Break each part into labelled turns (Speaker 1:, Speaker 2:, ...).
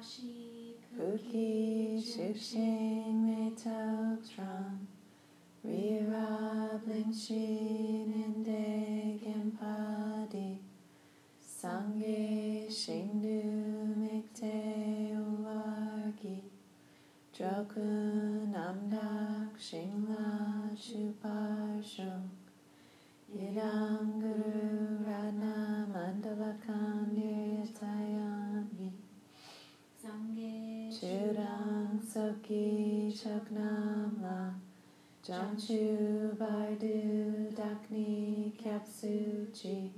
Speaker 1: Ashi
Speaker 2: Puki Shishing Me Tok Tram Rira Bling Shin Jamchu Bardu Dakni Kyapsuchi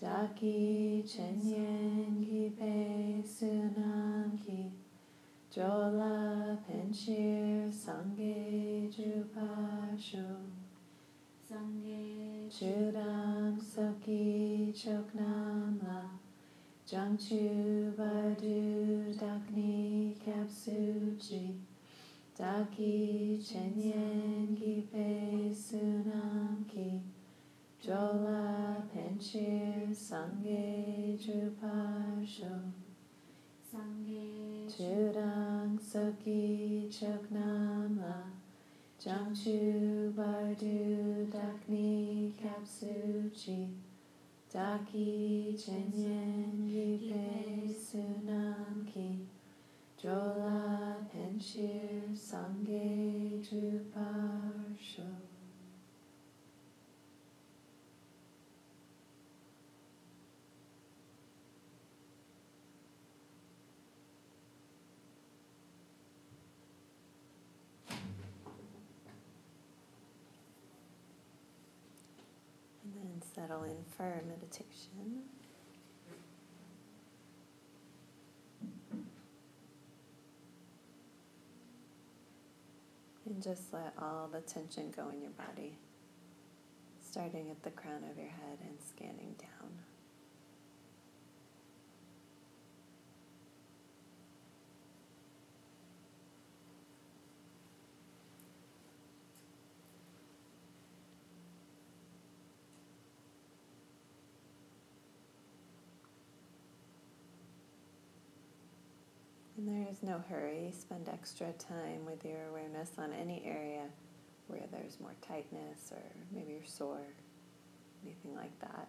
Speaker 2: Daki Chenyen Gipe Sunam Ki Jola Penshir Sange Drupasho
Speaker 1: Sange
Speaker 2: Chudam Soki Choknam La Jamchu Bardu Dakni Kapsuchi Daki Chenyen Penshir Sange Drupasho
Speaker 1: Sange
Speaker 2: Chudang Soki Choknam La Jamchu Bardu Dakni Kapsuchi Daki Chenyen Yipe Sunam Ki Jola Penshir Sange Druparsho And then settle in for meditation. And just let all the tension go in your body, starting at the crown of your head and scanning down. And there is no hurry. Spend extra time with your awareness on any area where there's more tightness or maybe you're sore, anything like that.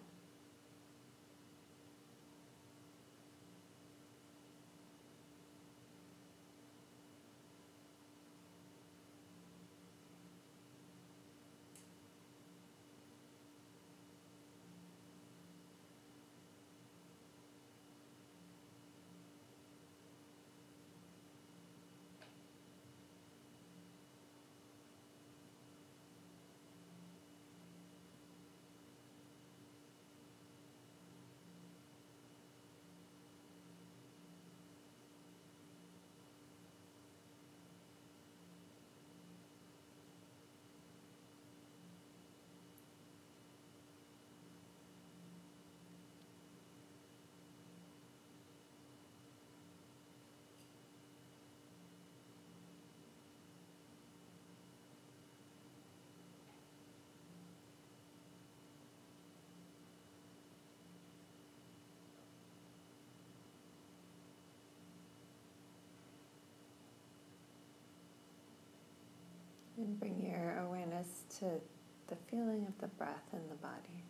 Speaker 2: And bring your awareness to the feeling of the breath in the body.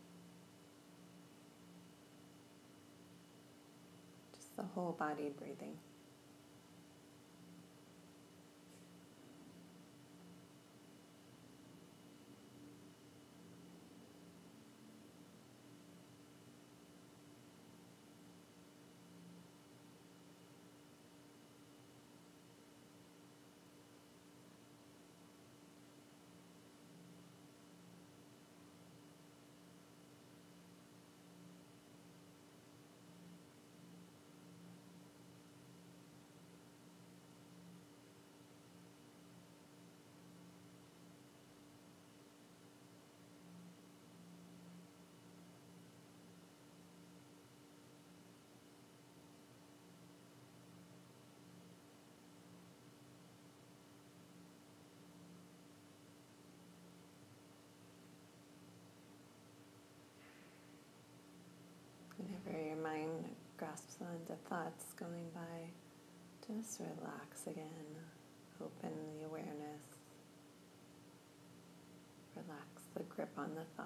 Speaker 2: Just the whole body breathing. Whenever your mind grasps onto thoughts going by, Just relax again. Open the awareness. Relax the grip on the thought.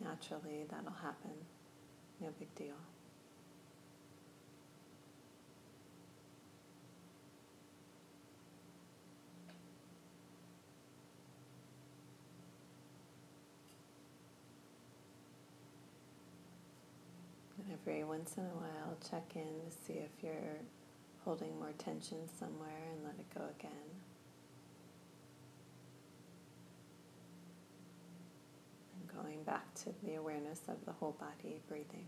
Speaker 2: Naturally, that'll happen. No big deal. And once in a while, check in to see if you're holding more tension somewhere and let it go again. And going back to the awareness of the whole body breathing.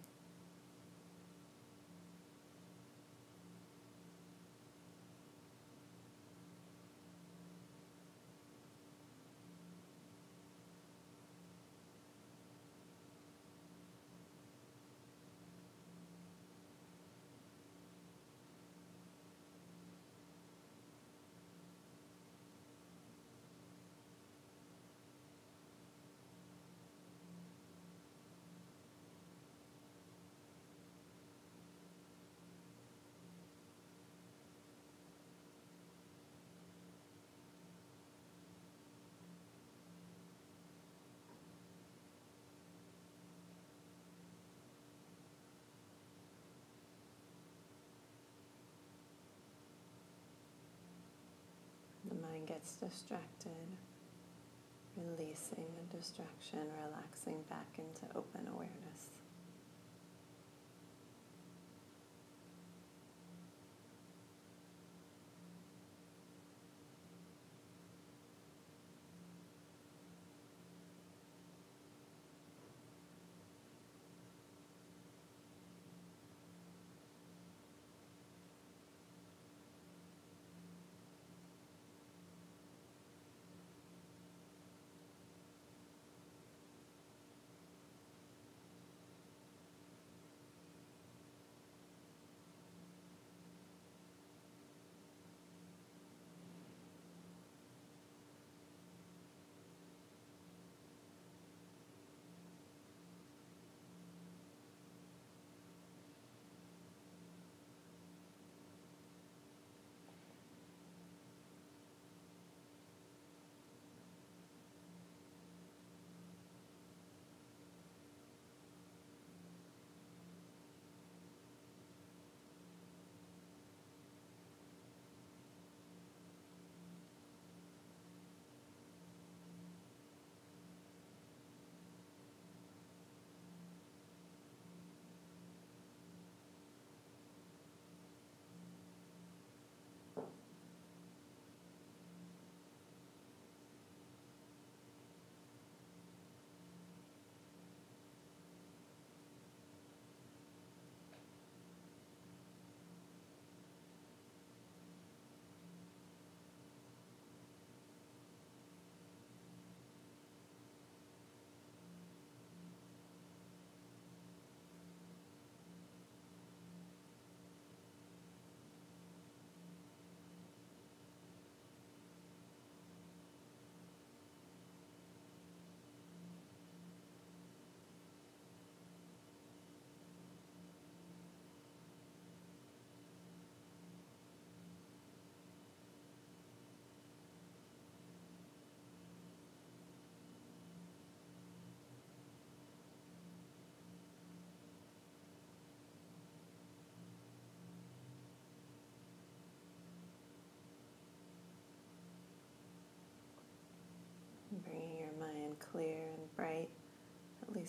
Speaker 2: The mind gets distracted, releasing the distraction, relaxing back into open awareness.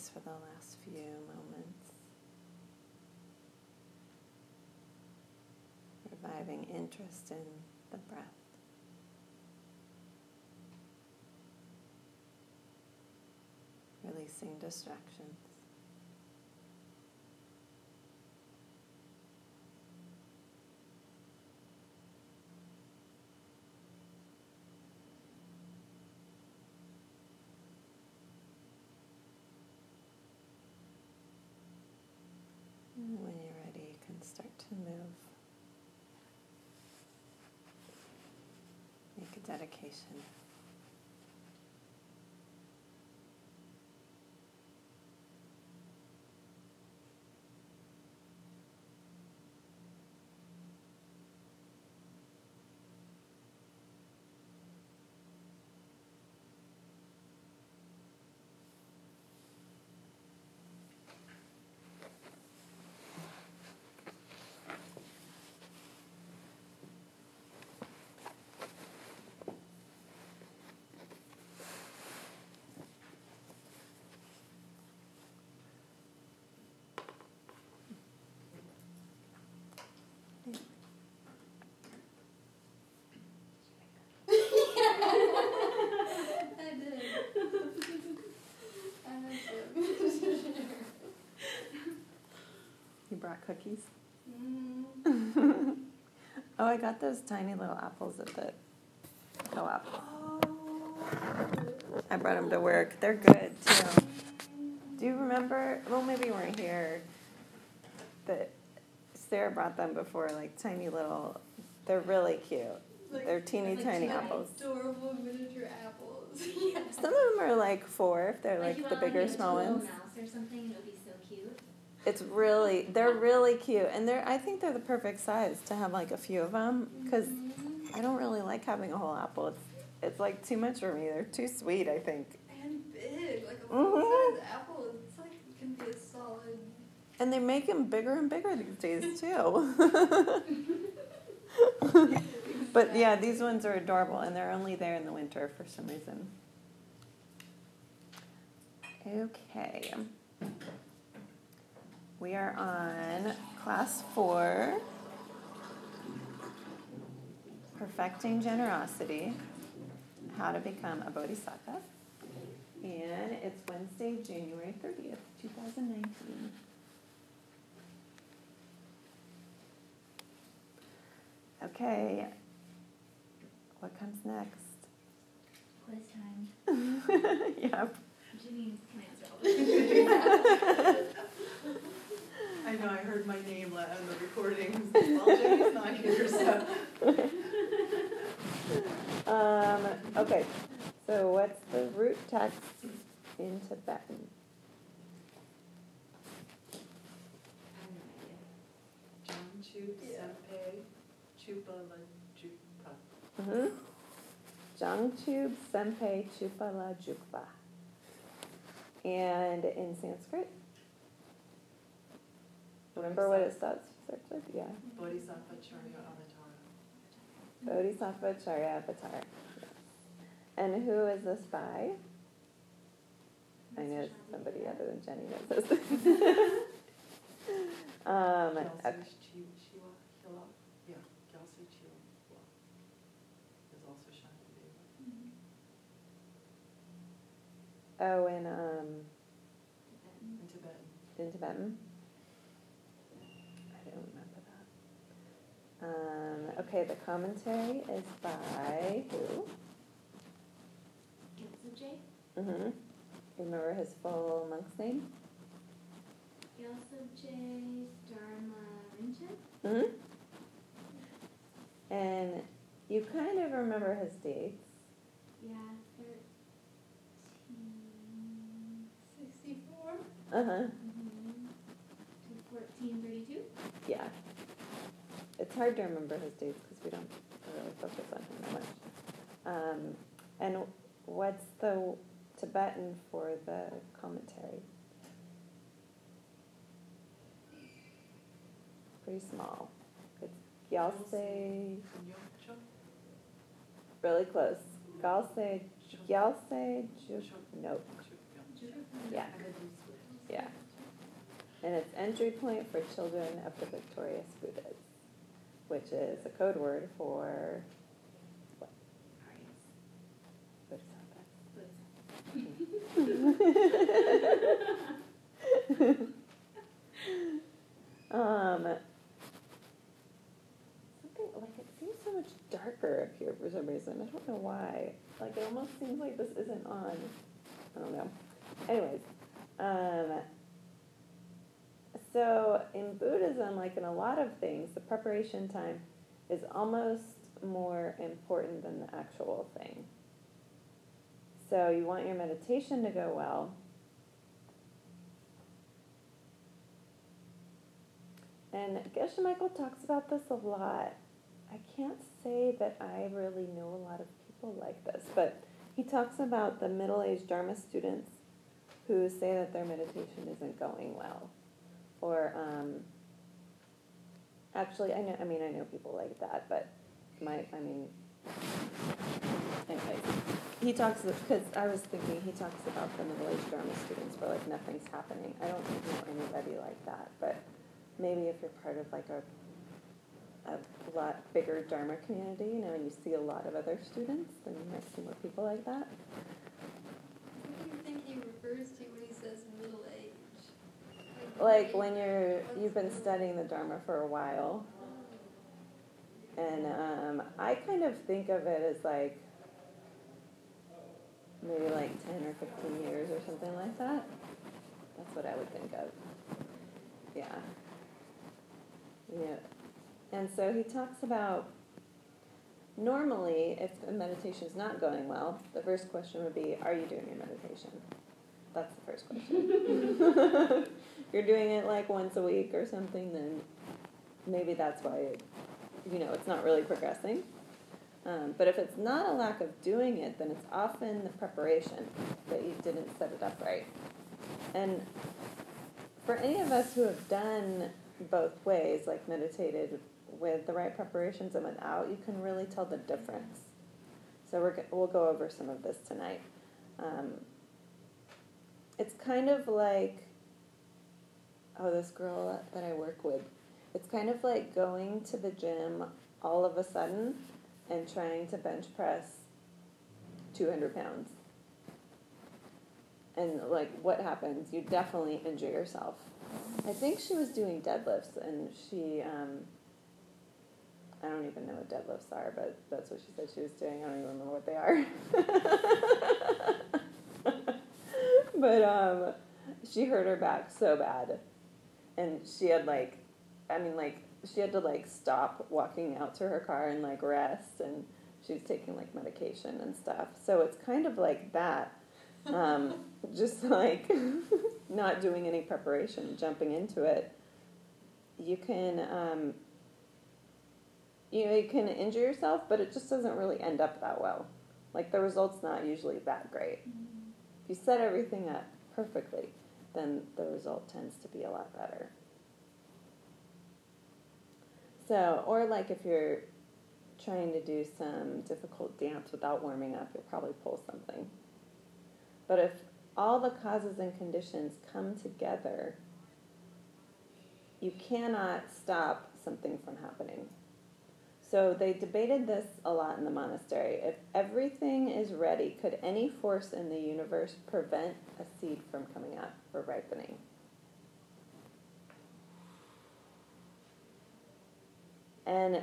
Speaker 2: For the last few moments. Reviving interest in the breath. Releasing distractions. And when you're ready, you can start to move. Make a dedication. Brought cookies.
Speaker 1: Mm.
Speaker 2: oh, I got those tiny little apples at the co-op. I brought them to work. They're good too. Do you remember? Well, maybe you weren't here. But Sarah brought them before, like tiny little. They're really cute.
Speaker 1: Like-
Speaker 2: They're teeny
Speaker 1: like
Speaker 2: tiny apples.
Speaker 1: Adorable miniature apples. yeah.
Speaker 2: Some of them are like four if they're like
Speaker 1: you
Speaker 2: the bigger, small ones.
Speaker 1: mouse or something, it would be so cute.
Speaker 2: It's really, they're really cute, and they're. I think they're the perfect size to have like a few of them because. I don't really like having a whole apple. It's it's like too much for me. They're too sweet. I think.
Speaker 1: And big, like a
Speaker 2: Mhm.
Speaker 1: full-size apple. It's like it can be a solid.
Speaker 2: And they make them bigger and bigger these days too. but yeah, these ones are adorable, and they're only there in the winter for some reason. Okay. We are on class four, perfecting generosity, how to become a bodhisattva, and it's Wednesday, January thirtieth, two thousand nineteen. Okay. What comes next?
Speaker 1: Quiz time.
Speaker 2: yep.
Speaker 1: Janine can answer all.
Speaker 3: I know, I heard my name on the recordings. Well, Jenny's not here, so.
Speaker 2: Um, okay. So what's the root text in Tibetan?
Speaker 3: John Chu Senpei Chupa
Speaker 2: Mm-hmm. Jangchub Sempe Chupa La Jukpa. And in Sanskrit? Remember what it starts starts with? Yeah.
Speaker 3: Bodhisattva Charya Avatara.
Speaker 2: Bodhisattva Charya Avatar. Yes. And who is this by? I know it's somebody other than Jenny knows this. um, okay.
Speaker 3: Chi- Chiwa Hila, yeah, Gyaltse Chiwa Hila is also Shantideva.
Speaker 2: oh, and um,
Speaker 3: In Tibetan.
Speaker 2: in Tibetan. I don't remember that. Um, okay, the commentary is by who?
Speaker 1: Gyaltsab
Speaker 2: Mm-hmm. Remember his full monk's name?
Speaker 1: Dharma Rinchen.
Speaker 2: Mm-hmm. And you kind of remember his dates.
Speaker 1: Yeah, thirteen sixty-four.
Speaker 2: Uh-huh.
Speaker 1: Mm-hmm. To fourteen thirty-two.
Speaker 2: Yeah. It's hard to remember his dates because we don't really focus on him that much. Um, and what's the Tibetan for the commentary? Pretty small. It's
Speaker 3: Nyokcha?
Speaker 2: really close. Gyaltse, Juk, nope. Yeah, yeah. And it's entry point for children of the victorious Buddhas, which is a code word for what? Um, something like it seems so much darker up here for some reason. I don't know why. Like it almost seems like this isn't on. I don't know. Anyways, um, so in Buddhism, like in a lot of things, the preparation time is almost more important than the actual thing. So you want your meditation to go well. And Geshe Michael talks about this a lot. I can't say that I really know a lot of people like this, but he talks about the middle aged Dharma students who say that their meditation isn't going well. Or, um, actually, I know, I mean, I know people like that, but my, I mean, he talks, because I was thinking, he talks about the middle aged Dharma students where like nothing's happening. I don't know anybody like that, but maybe if you're part of like a a lot bigger Dharma community, you know, and you see a lot of other students, then you might see more people like that.
Speaker 1: You think he refers to when he says middle age? Like
Speaker 2: when you're you've been studying the Dharma for a while, and um, I kind of think of it as like maybe like ten or fifteen years or something like that. That's what I would think of. Yeah. Yeah. And so he talks about normally if meditation is not going well, the first question would be, Are you doing your meditation? That's the first question. if you're doing it like once a week or something, then maybe that's why it, you know it's not really progressing. Um, but if it's not a lack of doing it, then it's often the preparation that you didn't set it up right. And for any of us who have done both ways, like meditated with the right preparations and without, you can really tell the difference. So we're, we'll go over some of this tonight. Um, it's kind of like, oh, this girl that I work with, it's kind of like going to the gym all of a sudden and trying to bench press 200 pounds. And like, what happens? You definitely injure yourself. I think she was doing deadlifts, and she, um, I don't even know what deadlifts are, but that's what she said she was doing. I don't even remember what they are. but um, she hurt her back so bad, and she had like, I mean, like she had to like stop walking out to her car and like rest, and she was taking like medication and stuff. So it's kind of like that, um, just like not doing any preparation, jumping into it. You can, um, you know, you can injure yourself, but it just doesn't really end up that well. Like the result's not usually that great. If you set everything up perfectly, then the result tends to be a lot better. So, or like if you're trying to do some difficult dance without warming up, you'll probably pull something. But if all the causes and conditions come together, you cannot stop something from happening. So they debated this a lot in the monastery. If everything is ready, could any force in the universe prevent a seed from coming up or ripening? And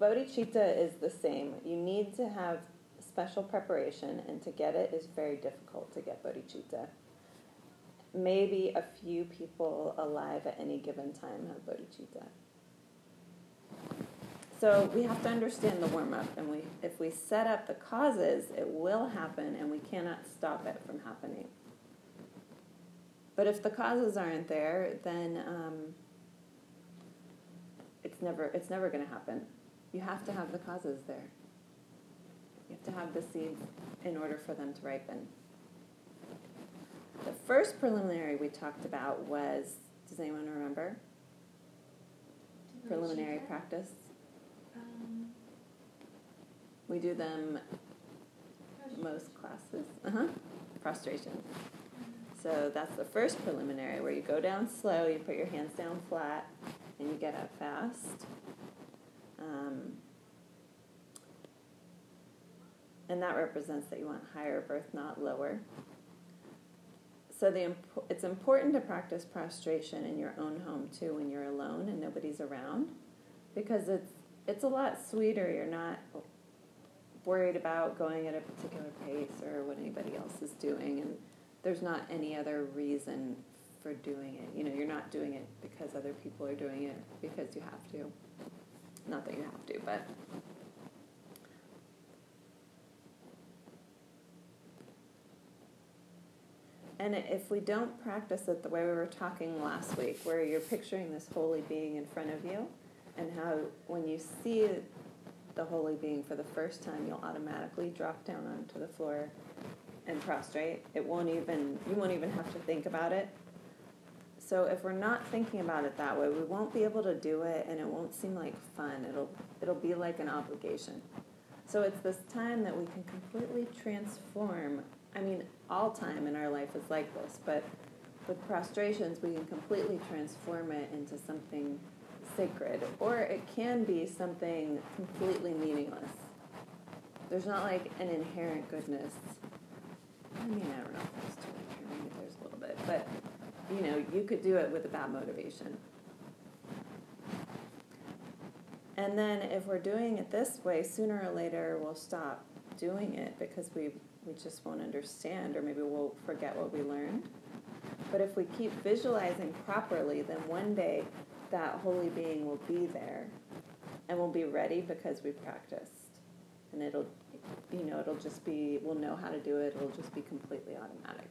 Speaker 2: bodhicitta is the same. You need to have special preparation, and to get it is very difficult to get bodhicitta. Maybe a few people alive at any given time have bodhicitta. So we have to understand the warm up, and we, if we set up the causes, it will happen, and we cannot stop it from happening. But if the causes aren't there, then um, it's never it's never going to happen. You have to have the causes there. You have to have the seeds in order for them to ripen. The first preliminary we talked about was does anyone remember? Preliminary practice. We do them most classes. Uh huh. Prostration. So that's the first preliminary where you go down slow, you put your hands down flat, and you get up fast. Um, and that represents that you want higher birth, not lower. So the imp- it's important to practice prostration in your own home too when you're alone and nobody's around, because it's it's a lot sweeter. You're not worried about going at a particular pace or what anybody else is doing, and there's not any other reason for doing it. You know, you're not doing it because other people are doing it because you have to. Not that you have to, but And if we don't practice it the way we were talking last week, where you're picturing this holy being in front of you, and how when you see the holy being for the first time, you'll automatically drop down onto the floor and prostrate. It won't even you won't even have to think about it. So if we're not thinking about it that way, we won't be able to do it, and it won't seem like fun. It'll it'll be like an obligation. So it's this time that we can completely transform. I mean, all time in our life is like this, but with prostrations, we can completely transform it into something sacred, or it can be something completely meaningless. There's not like an inherent goodness. I mean, I don't know if there's too inherent, maybe there's a little bit, but you know, you could do it with a bad motivation. And then if we're doing it this way, sooner or later we'll stop doing it because we, we just won't understand or maybe we'll forget what we learned. But if we keep visualizing properly, then one day that holy being will be there and we'll be ready because we practiced. And it'll, you know, it'll just be, we'll know how to do it, it'll just be completely automatic.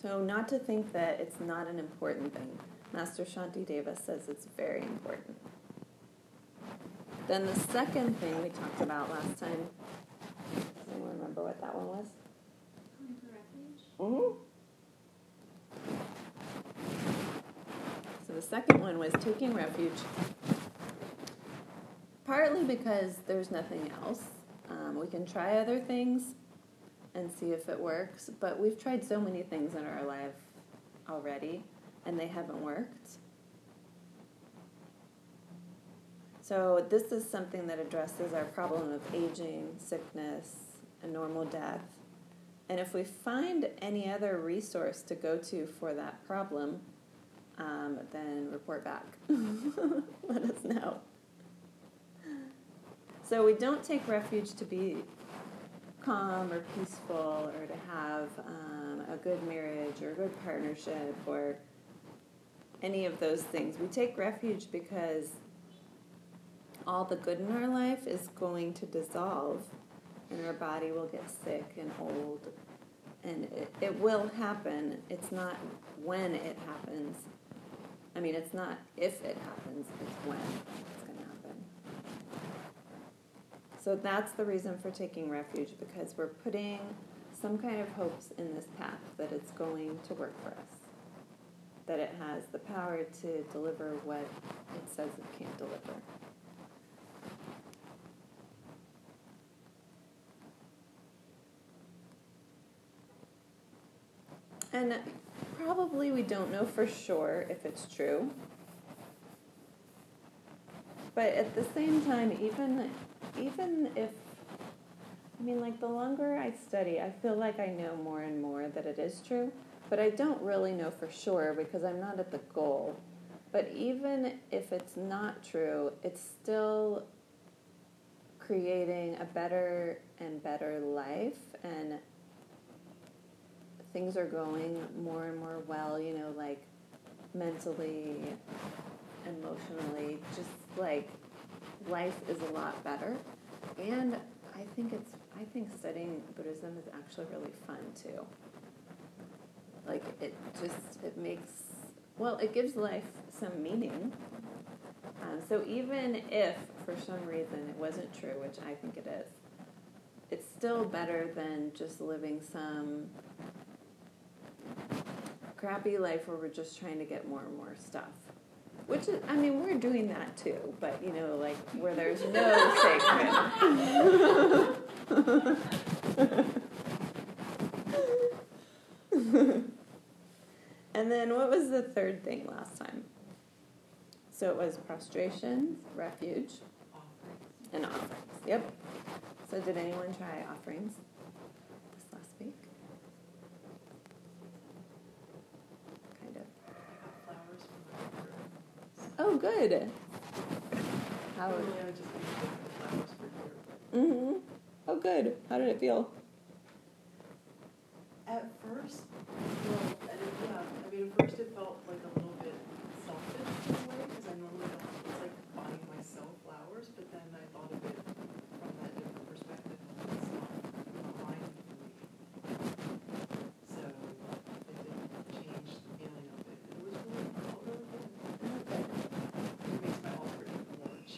Speaker 2: So, not to think that it's not an important thing. Master Shantideva says it's very important. Then the second thing we talked about last time, does anyone remember what that one was?
Speaker 1: Going for refuge?
Speaker 2: Mm-hmm. So the second one was taking refuge, partly because there's nothing else. Um, we can try other things and see if it works, but we've tried so many things in our life already and they haven't worked. So, this is something that addresses our problem of aging, sickness, and normal death. And if we find any other resource to go to for that problem, um, then report back. Let us know. So, we don't take refuge to be calm or peaceful or to have um, a good marriage or a good partnership or any of those things. We take refuge because all the good in our life is going to dissolve and our body will get sick and old. And it, it will happen. It's not when it happens. I mean, it's not if it happens, it's when it's going to happen. So that's the reason for taking refuge because we're putting some kind of hopes in this path that it's going to work for us that it has the power to deliver what it says it can't deliver. And probably we don't know for sure if it's true. But at the same time, even even if I mean like the longer I study, I feel like I know more and more that it is true. But I don't really know for sure because I'm not at the goal. But even if it's not true, it's still creating a better and better life and things are going more and more well, you know, like mentally, emotionally, just like life is a lot better. And I think it's I think studying Buddhism is actually really fun too. Like it just it makes well, it gives life some meaning. Um, so even if for some reason it wasn't true, which I think it is, it's still better than just living some crappy life where we're just trying to get more and more stuff. Which is, I mean, we're doing that too, but you know, like where there's no sacred. and then what was the third thing last time? So it was prostration, refuge, and offerings. Yep. So did anyone try offerings this last week? Kind of.
Speaker 3: I have flowers from my garden.
Speaker 2: Oh, good. How?
Speaker 3: Normally I would just leave the flowers for here.
Speaker 2: Mm-hmm. Oh, good. How did it feel?
Speaker 3: At first, well, I yeah, I mean, at first it felt like a little bit selfish in a way, because I normally don't, it's like buying myself flowers, but then I thought of it from that different perspective, it's not, not mine for me. So, it didn't change the feeling of it, it was really, it felt really good. It makes my altar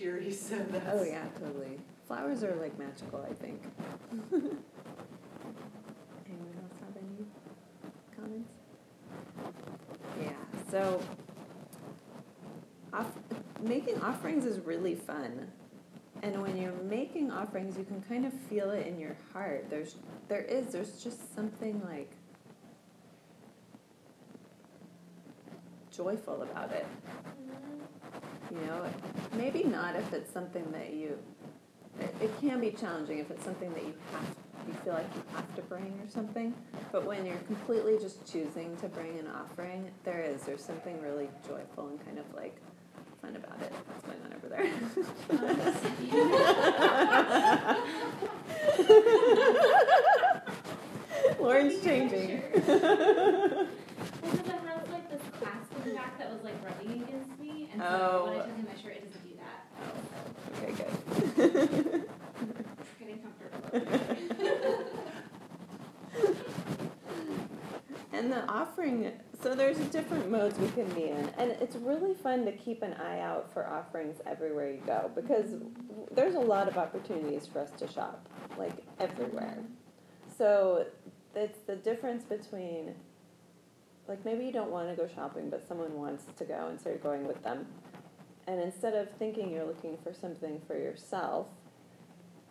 Speaker 3: even more cheery, so that's.
Speaker 2: Oh yeah, totally. Flowers are like magical, I think. Anyone else have any comments? Yeah. So, off- making offerings is really fun, and when you're making offerings, you can kind of feel it in your heart. There's, there is, there's just something like joyful about it. Mm-hmm. You know, maybe not if it's something that you. It, it can be challenging if it's something that you have, you feel like you have to bring or something. But when you're completely just choosing to bring an offering, there is. There's something really joyful and kind of like fun about it. What's going on over there? Lauren's changing.
Speaker 1: Has like this clasp in the back that was like rubbing against me, and so when I
Speaker 2: Oh.
Speaker 1: took in my shirt, it doesn't do that.
Speaker 2: Oh, okay, good.
Speaker 1: It's getting comfortable.
Speaker 2: And the offering, so there's different modes we can be in. And it's really fun to keep an eye out for offerings everywhere you go because there's a lot of opportunities for us to shop, like everywhere. So it's the difference between, like, maybe you don't want to go shopping, but someone wants to go, and so you're going with them. And instead of thinking you're looking for something for yourself,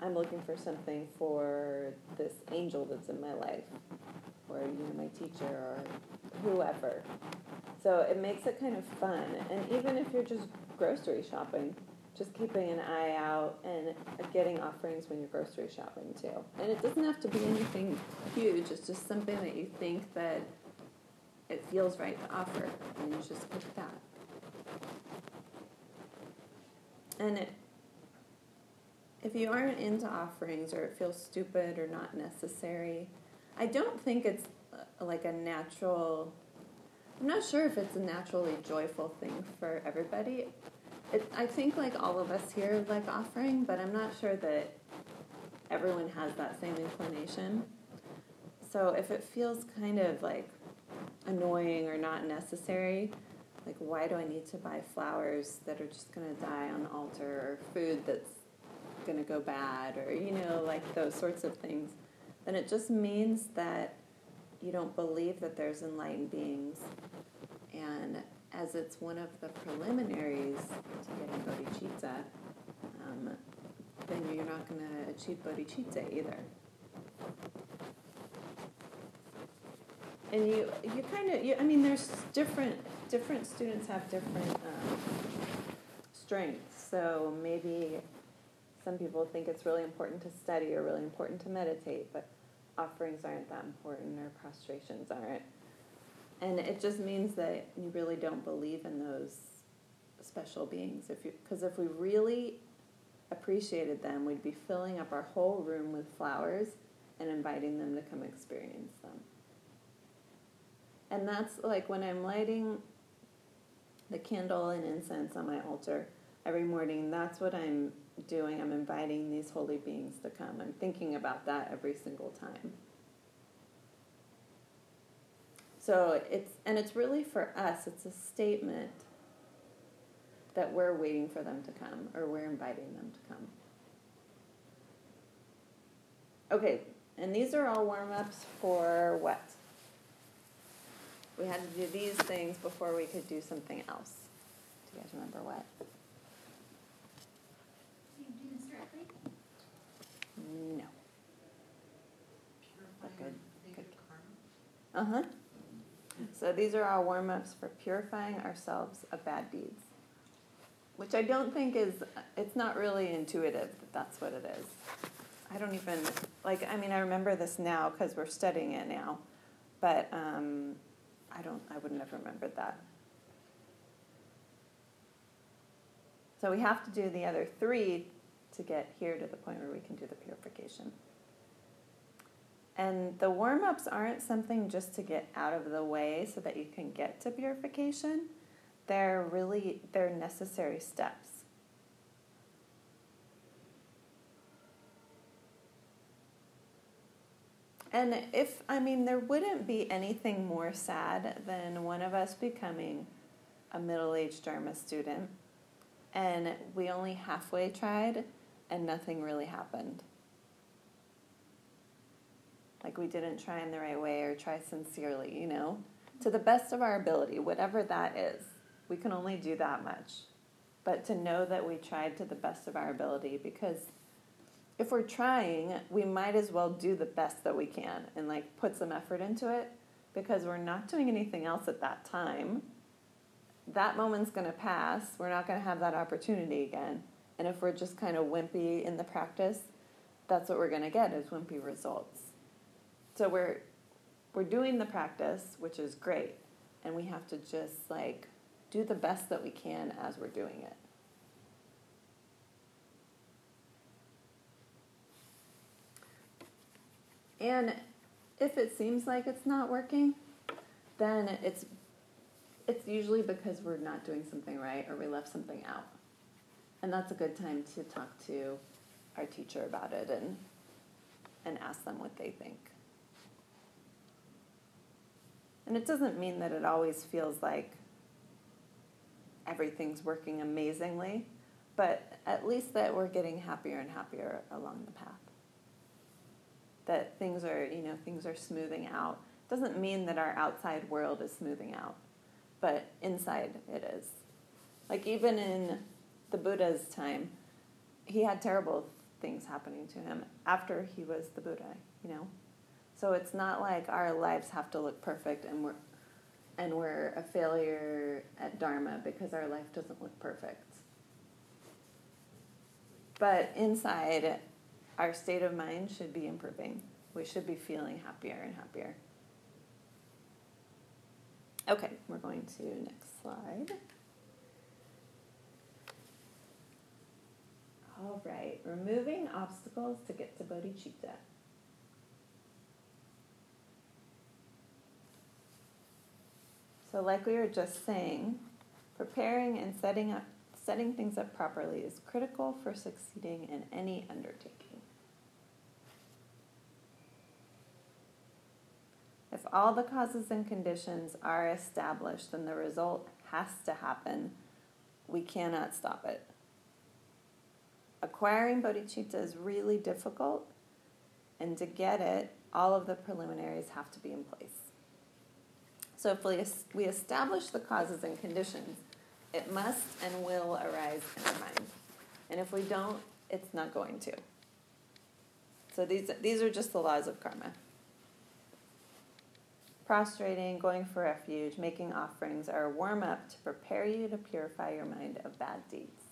Speaker 2: I'm looking for something for this angel that's in my life or you know my teacher or whoever. So it makes it kind of fun. And even if you're just grocery shopping, just keeping an eye out and getting offerings when you're grocery shopping too. And it doesn't have to be anything huge. It's just something that you think that it feels right to offer, and you just pick that. And it, if you aren't into offerings or it feels stupid or not necessary, I don't think it's uh, like a natural. I'm not sure if it's a naturally joyful thing for everybody. It, I think like all of us here like offering, but I'm not sure that everyone has that same inclination. So if it feels kind of like annoying or not necessary, like why do I need to buy flowers that are just going to die on the altar or food that's going to go bad or you know like those sorts of things then it just means that you don't believe that there's enlightened beings. And as it's one of the preliminaries to getting bodhicitta, um, then you're not going to achieve bodhicitta either. And you, you kind of, you, I mean, there's different, different students have different um, strengths. So maybe some people think it's really important to study or really important to meditate, but offerings aren't that important or prostrations aren't. And it just means that you really don't believe in those special beings. If you, because if we really appreciated them, we'd be filling up our whole room with flowers and inviting them to come experience them. And that's like when I'm lighting the candle and incense on my altar every morning, that's what I'm doing. I'm inviting these holy beings to come. I'm thinking about that every single time. So it's, and it's really for us, it's a statement that we're waiting for them to come or we're inviting them to come. Okay, and these are all warm ups for what? We had to do these things before we could do something else. Do you guys remember what?
Speaker 1: You do this directly?
Speaker 2: No. Good, good.
Speaker 3: karma.
Speaker 2: Uh huh. So these are our warm ups for purifying ourselves of bad deeds. Which I don't think is, it's not really intuitive that that's what it is. I don't even, like, I mean, I remember this now because we're studying it now, but um, I don't, I wouldn't have remembered that. So we have to do the other three to get here to the point where we can do the purification. And the warm ups aren't something just to get out of the way so that you can get to purification. They're really they're necessary steps. And if I mean there wouldn't be anything more sad than one of us becoming a middle-aged Dharma student and we only halfway tried and nothing really happened like we didn't try in the right way or try sincerely, you know, to the best of our ability, whatever that is. We can only do that much. But to know that we tried to the best of our ability because if we're trying, we might as well do the best that we can and like put some effort into it because we're not doing anything else at that time. That moment's going to pass. We're not going to have that opportunity again. And if we're just kind of wimpy in the practice, that's what we're going to get is wimpy results. So we're we're doing the practice, which is great, and we have to just like do the best that we can as we're doing it. And if it seems like it's not working, then it's it's usually because we're not doing something right or we left something out. And that's a good time to talk to our teacher about it and and ask them what they think. And it doesn't mean that it always feels like everything's working amazingly, but at least that we're getting happier and happier along the path. That things are, you know, things are smoothing out. Doesn't mean that our outside world is smoothing out, but inside it is. Like even in the Buddha's time, he had terrible things happening to him after he was the Buddha, you know. So it's not like our lives have to look perfect and we're and we're a failure at dharma because our life doesn't look perfect. But inside our state of mind should be improving. We should be feeling happier and happier. Okay, we're going to next slide. All right, removing obstacles to get to bodhicitta. So, like we were just saying, preparing and setting up setting things up properly is critical for succeeding in any undertaking. If all the causes and conditions are established, then the result has to happen. We cannot stop it. Acquiring bodhicitta is really difficult, and to get it, all of the preliminaries have to be in place. So if we, establish the causes and conditions, it must and will arise in our mind. And if we don't, it's not going to. So these, these are just the laws of karma. Prostrating, going for refuge, making offerings are a warm up to prepare you to purify your mind of bad deeds.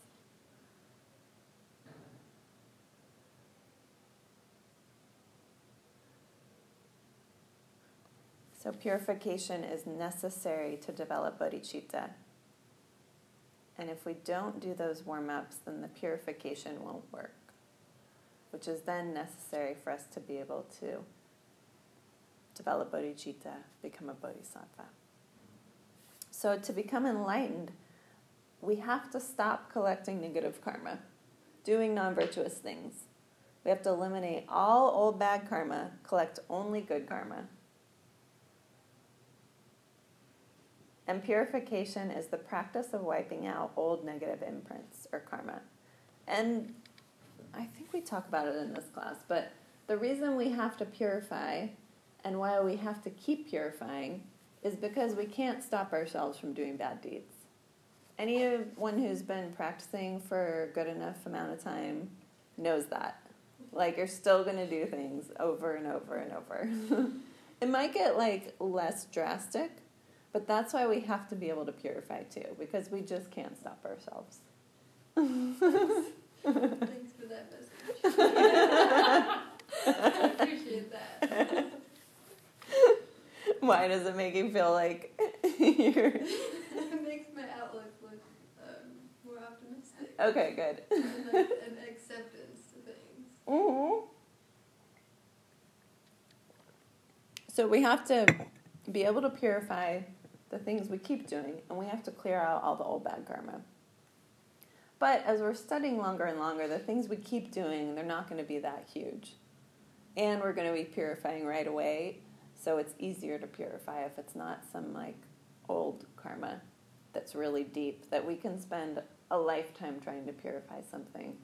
Speaker 2: So, purification is necessary to develop bodhicitta. And if we don't do those warm ups, then the purification won't work, which is then necessary for us to be able to develop bodhicitta, become a bodhisattva. So, to become enlightened, we have to stop collecting negative karma, doing non virtuous things. We have to eliminate all old bad karma, collect only good karma. And purification is the practice of wiping out old negative imprints or karma. And I think we talk about it in this class, but the reason we have to purify and why we have to keep purifying is because we can't stop ourselves from doing bad deeds. Anyone who's been practicing for a good enough amount of time knows that. Like you're still going to do things over and over and over. it might get like less drastic, but that's why we have to be able to purify too, because we just can't stop ourselves.
Speaker 4: Thanks for that message. I appreciate that.
Speaker 2: Why does it make you feel like you're.
Speaker 4: it makes my outlook look um, more optimistic.
Speaker 2: Okay, good.
Speaker 4: And, like, an acceptance to things.
Speaker 2: hmm So we have to be able to purify the things we keep doing, and we have to clear out all the old bad karma. But as we're studying longer and longer, the things we keep doing, they're not going to be that huge. And we're going to be purifying right away, so it's easier to purify if it's not some like old karma that's really deep that we can spend a lifetime trying to purify something.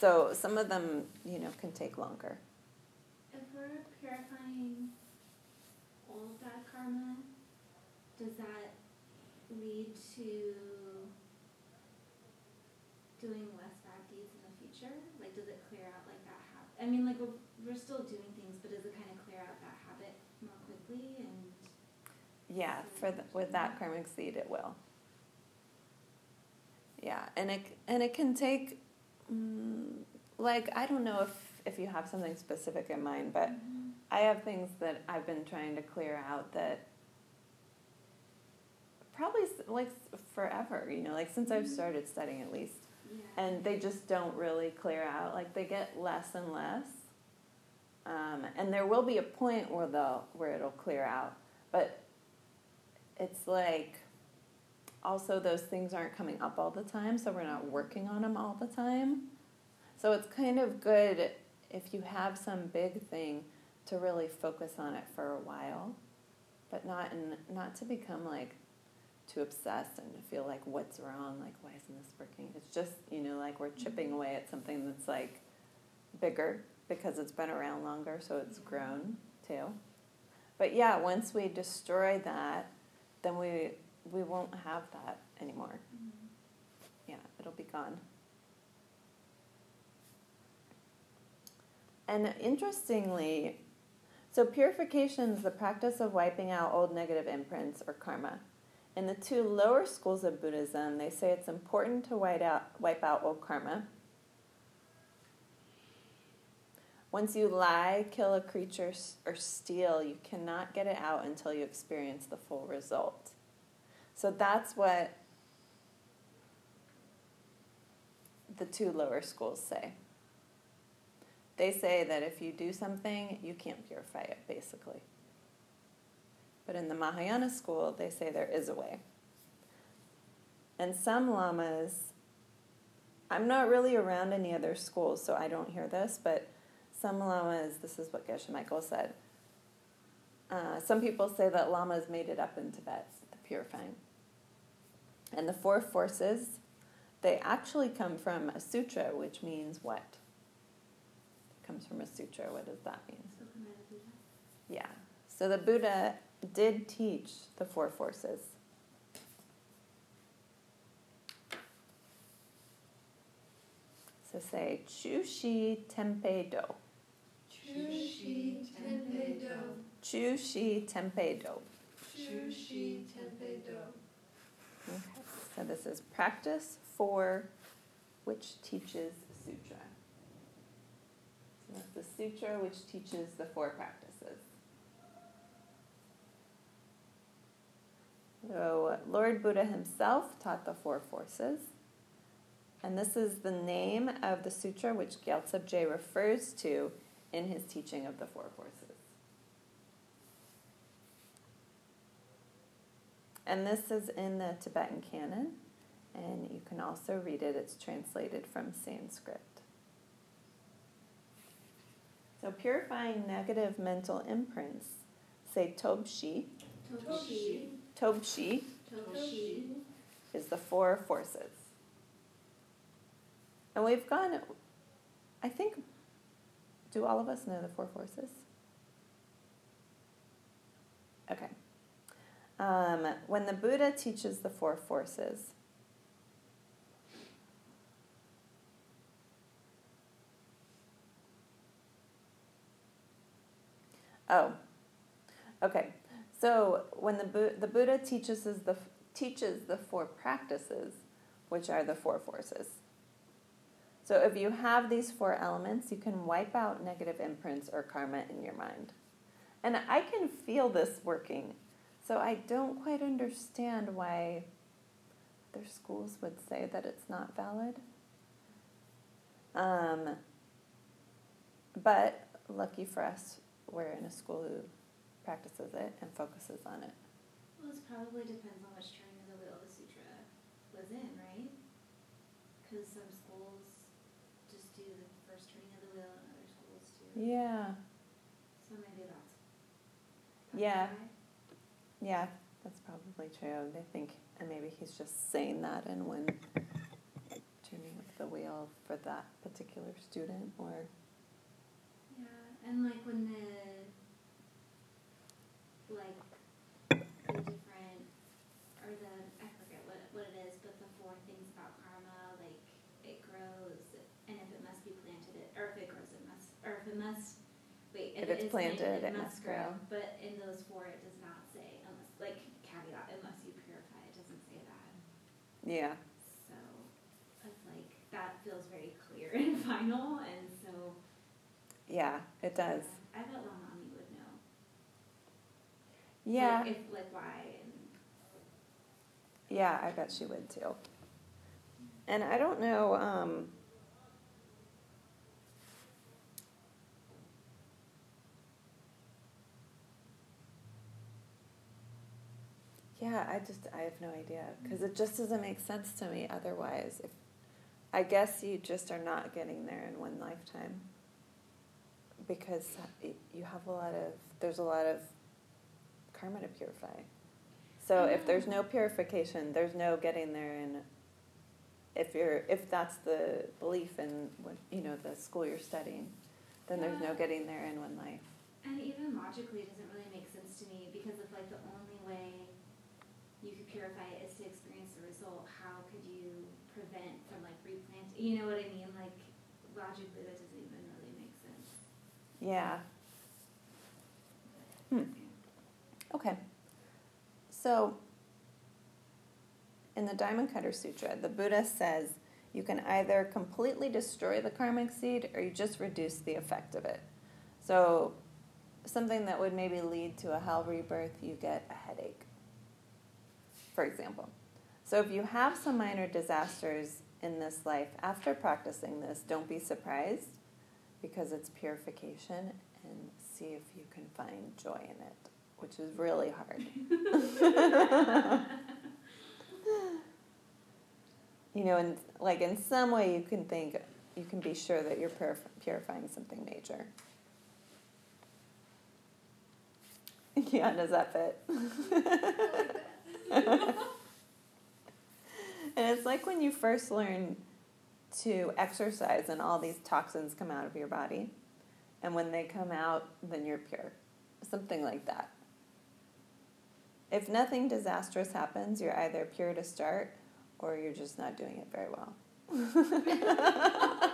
Speaker 2: So some of them, you know, can take longer.
Speaker 1: If we're purifying old bad karma, does that lead to doing less bad deeds in the future? Like, does it clear out like that habit? I mean, like we're, we're still doing things, but does it kind of clear out that habit more quickly? And
Speaker 2: Yeah, for the, with that karmic seed, it will. Yeah, and it and it can take, mm, like I don't know if if you have something specific in mind, but I have things that I've been trying to clear out that probably like forever, you know, like since I've started studying at least.
Speaker 1: Yeah.
Speaker 2: And they just don't really clear out. Like they get less and less. Um, and there will be a point where they'll where it'll clear out. But it's like also those things aren't coming up all the time, so we're not working on them all the time. So it's kind of good if you have some big thing to really focus on it for a while, but not in, not to become like too obsessed and to feel like what's wrong, like why isn't this working? It's just you know like we're chipping mm-hmm. away at something that's like bigger because it's been around longer, so it's mm-hmm. grown too. But yeah, once we destroy that, then we we won't have that anymore.
Speaker 1: Mhm.
Speaker 2: Yeah, it'll be gone. And interestingly, so purification is the practice of wiping out old negative imprints or karma. In the two lower schools of Buddhism, they say it's important to wipe out, wipe out old karma. Once you lie, kill a creature, or steal, you cannot get it out until you experience the full result. So that's what the two lower schools say. They say that if you do something, you can't purify it, basically. But in the Mahayana school, they say there is a way. And some lamas, I'm not really around any other schools, so I don't hear this, but some lamas, this is what Geshe Michael said. Uh, some people say that lamas made it up in Tibet, the purifying. And the four forces, they actually come from a sutra, which means what? It Comes from a sutra. What does that mean?
Speaker 1: Spoken by the Buddha.
Speaker 2: Yeah. So the Buddha did teach the four forces. So say Chushi Tempe Do.
Speaker 4: Chushi Tempe Do.
Speaker 2: Chushi Tempe Do.
Speaker 4: Chushi Tenpei Do.
Speaker 2: Okay. So this is practice four, which teaches sutra. So that's the sutra which teaches the four practices. So Lord Buddha himself taught the four forces. And this is the name of the sutra which Gyaltsab Je refers to in his teaching of the four forces. And this is in the Tibetan canon, and you can also read it. It's translated from Sanskrit. So, purifying negative mental imprints, say Tobshi.
Speaker 1: Toshi.
Speaker 2: Tobshi
Speaker 1: Toshi.
Speaker 2: is the four forces. And we've gone, I think, do all of us know the four forces? Okay. Um, when the Buddha teaches the four forces, oh, okay. So when the, Bu- the Buddha teaches us the teaches the four practices, which are the four forces. So if you have these four elements, you can wipe out negative imprints or karma in your mind. And I can feel this working. So I don't quite understand why their schools would say that it's not valid. Um, but lucky for us, we're in a school who practices it and focuses on it.
Speaker 1: Well, it probably depends on which of the the sutra was in, right? Because some schools just do the first turning of the wheel, and other schools do.
Speaker 2: Yeah,
Speaker 1: So maybe that's. that's
Speaker 2: Yeah. yeah, that's probably true. They think, and maybe he's just saying that and when turning of the wheel for that particular student, or
Speaker 1: Yeah, and like when the like the different or the I forget what it, what it is, but the four things about karma, like it grows, and if it must be planted, it or if it grows, it must, or if it must. Wait,
Speaker 2: If it's
Speaker 1: planted, it, must grow.
Speaker 2: grow.
Speaker 1: But in those four, it does not say unless like caveat unless you purify. It doesn't say that.
Speaker 2: yeah,
Speaker 1: So it's like that feels very clear and final, and so
Speaker 2: yeah, it does.
Speaker 1: Yeah, I bet Lamami would know.
Speaker 2: Yeah.
Speaker 1: Like, if like why and
Speaker 2: Yeah, I bet she would too. And I don't know. Um, yeah, I just I have no idea because it just doesn't make sense to me otherwise. If I guess you just are not getting there in one lifetime because you have a lot of there's a lot of karma to purify. So if there's no purification, there's no getting there. And if you're if that's the belief in what you know the school you're studying, then there's no getting there in one life.
Speaker 1: and even logically it doesn't really make sense to me because if like the only way purify it is to experience the result, how could you prevent from like replanting? you know what I mean? Like logically that doesn't even really make sense.
Speaker 2: Yeah. Hmm. Okay. So, in the Diamond Cutter Sutra, the Buddha says you can either completely destroy the karmic seed or you just reduce the effect of it. So, something that would maybe lead to a hell rebirth, you get a headache, for example. So, if you have some minor disasters in this life after practicing this, don't be surprised because it's purification and see if you can find joy in it, which is really hard. you know, and like in some way, you can think, you can be sure that you're purif- purifying something major. Yeah, does that fit? and it's like when you first learn to exercise and all these toxins come out of your body. And when they come out, then you're pure. Something like that. If nothing disastrous happens, you're either pure to start or you're just not doing it very well.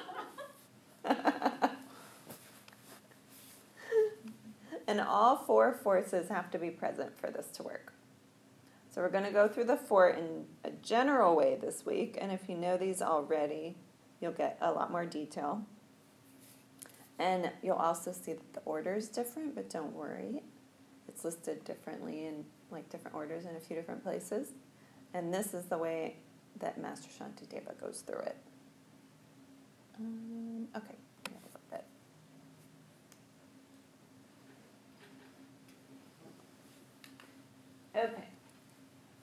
Speaker 2: and all four forces have to be present for this to work. So we're going to go through the four in a general way this week, and if you know these already, you'll get a lot more detail. And you'll also see that the order is different, but don't worry. It's listed differently in like different orders in a few different places. And this is the way that Master Shantideva goes through it. Um, okay. Okay,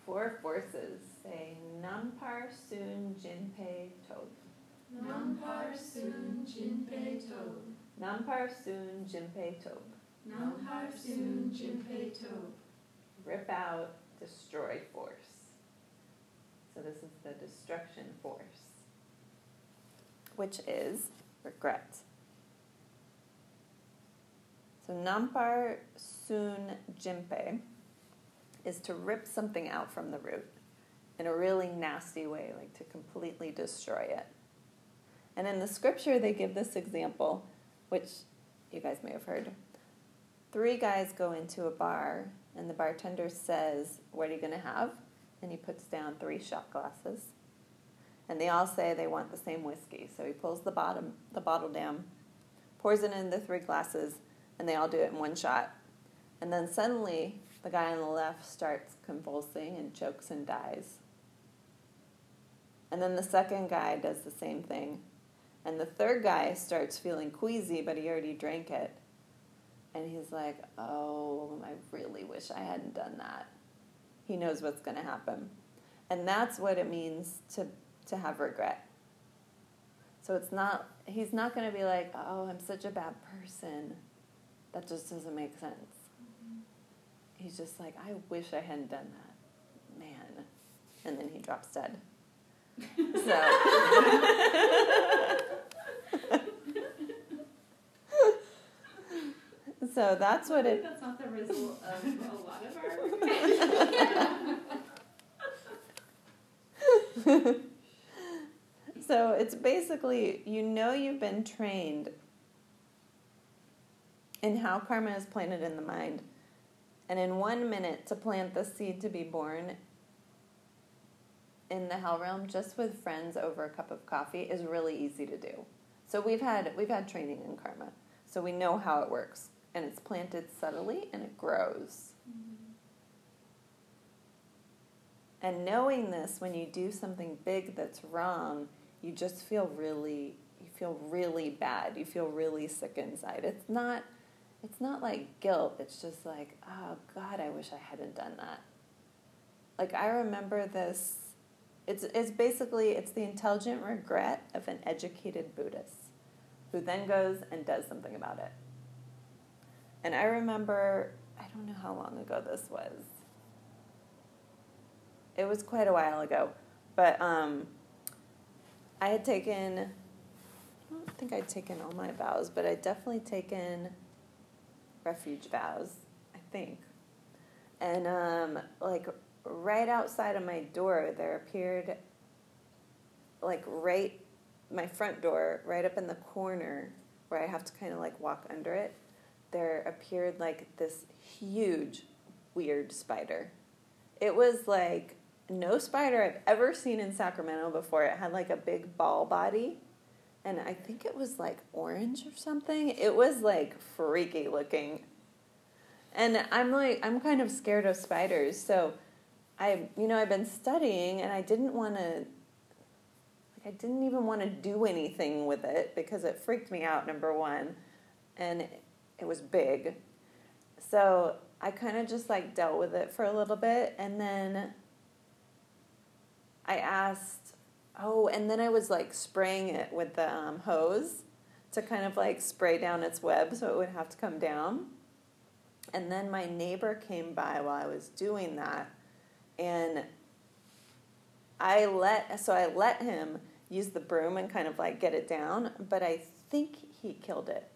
Speaker 2: four forces. Say Nampar Sun Jinpei Tob.
Speaker 4: Nampar Sun Jinpei Tob.
Speaker 2: Nampar Sun Jinpei Tob.
Speaker 4: Nampar Sun Jinpei Tob.
Speaker 2: Rip out, destroy force. So this is the destruction force, which is regret. So Nampar Sun Jinpei is to rip something out from the root in a really nasty way, like to completely destroy it. And in the scripture, they give this example, which you guys may have heard. Three guys go into a bar, and the bartender says, What are you going to have? And he puts down three shot glasses. And they all say they want the same whiskey. So he pulls the bottom, the bottle down, pours it in the three glasses, and they all do it in one shot. And then suddenly, the guy on the left starts convulsing and chokes and dies. And then the second guy does the same thing. And the third guy starts feeling queasy, but he already drank it. And he's like, oh, I really wish I hadn't done that. He knows what's going to happen. And that's what it means to, to have regret. So it's not, he's not going to be like, oh, I'm such a bad person. That just doesn't make sense. He's just like, I wish I hadn't done that. Man. And then he drops dead. So. so that's what it
Speaker 1: That's not the result of a lot of our.
Speaker 2: so it's basically you know you've been trained in how karma is planted in the mind. And in one minute to plant the seed to be born in the hell realm just with friends over a cup of coffee is really easy to do. So we've had we've had training in karma. So we know how it works. And it's planted subtly and it grows. Mm-hmm. And knowing this, when you do something big that's wrong, you just feel really, you feel really bad. You feel really sick inside. It's not, it's not like guilt. It's just like, oh God, I wish I hadn't done that. Like I remember this. It's it's basically it's the intelligent regret of an educated Buddhist, who then goes and does something about it. And I remember, I don't know how long ago this was it was quite a while ago, but um, I had taken, I don't think I'd taken all my vows, but I'd definitely taken refuge vows, I think. And um, like right outside of my door, there appeared, like right, my front door, right up in the corner where I have to kind of like walk under it, there appeared like this huge, weird spider. It was like no spider I've ever seen in Sacramento before. It had like a big ball body. And I think it was like orange or something. It was like freaky looking. And I'm like, I'm kind of scared of spiders. So I, you know, I've been studying and I didn't want to, like, I didn't even want to do anything with it because it freaked me out, number one. And it was big. So I kind of just like dealt with it for a little bit. And then I asked, oh, and then I was like spraying it with the um, hose to kind of like spray down its web so it would have to come down. And then my neighbor came by while I was doing that, and I let so I let him use the broom and kind of like get it down, but I think he killed it.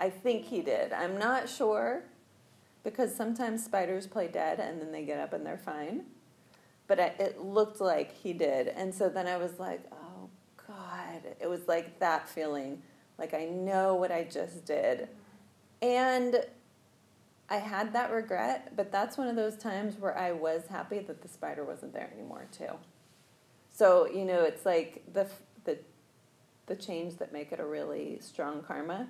Speaker 2: I think he did. I'm not sure because sometimes spiders play dead and then they get up and they're fine but I, it looked like he did. And so then I was like, oh God. It was like that feeling, like I know what I just did. And I had that regret, but that's one of those times where I was happy that the spider wasn't there anymore too. So, you know, it's like the the the change that make it a really strong karma.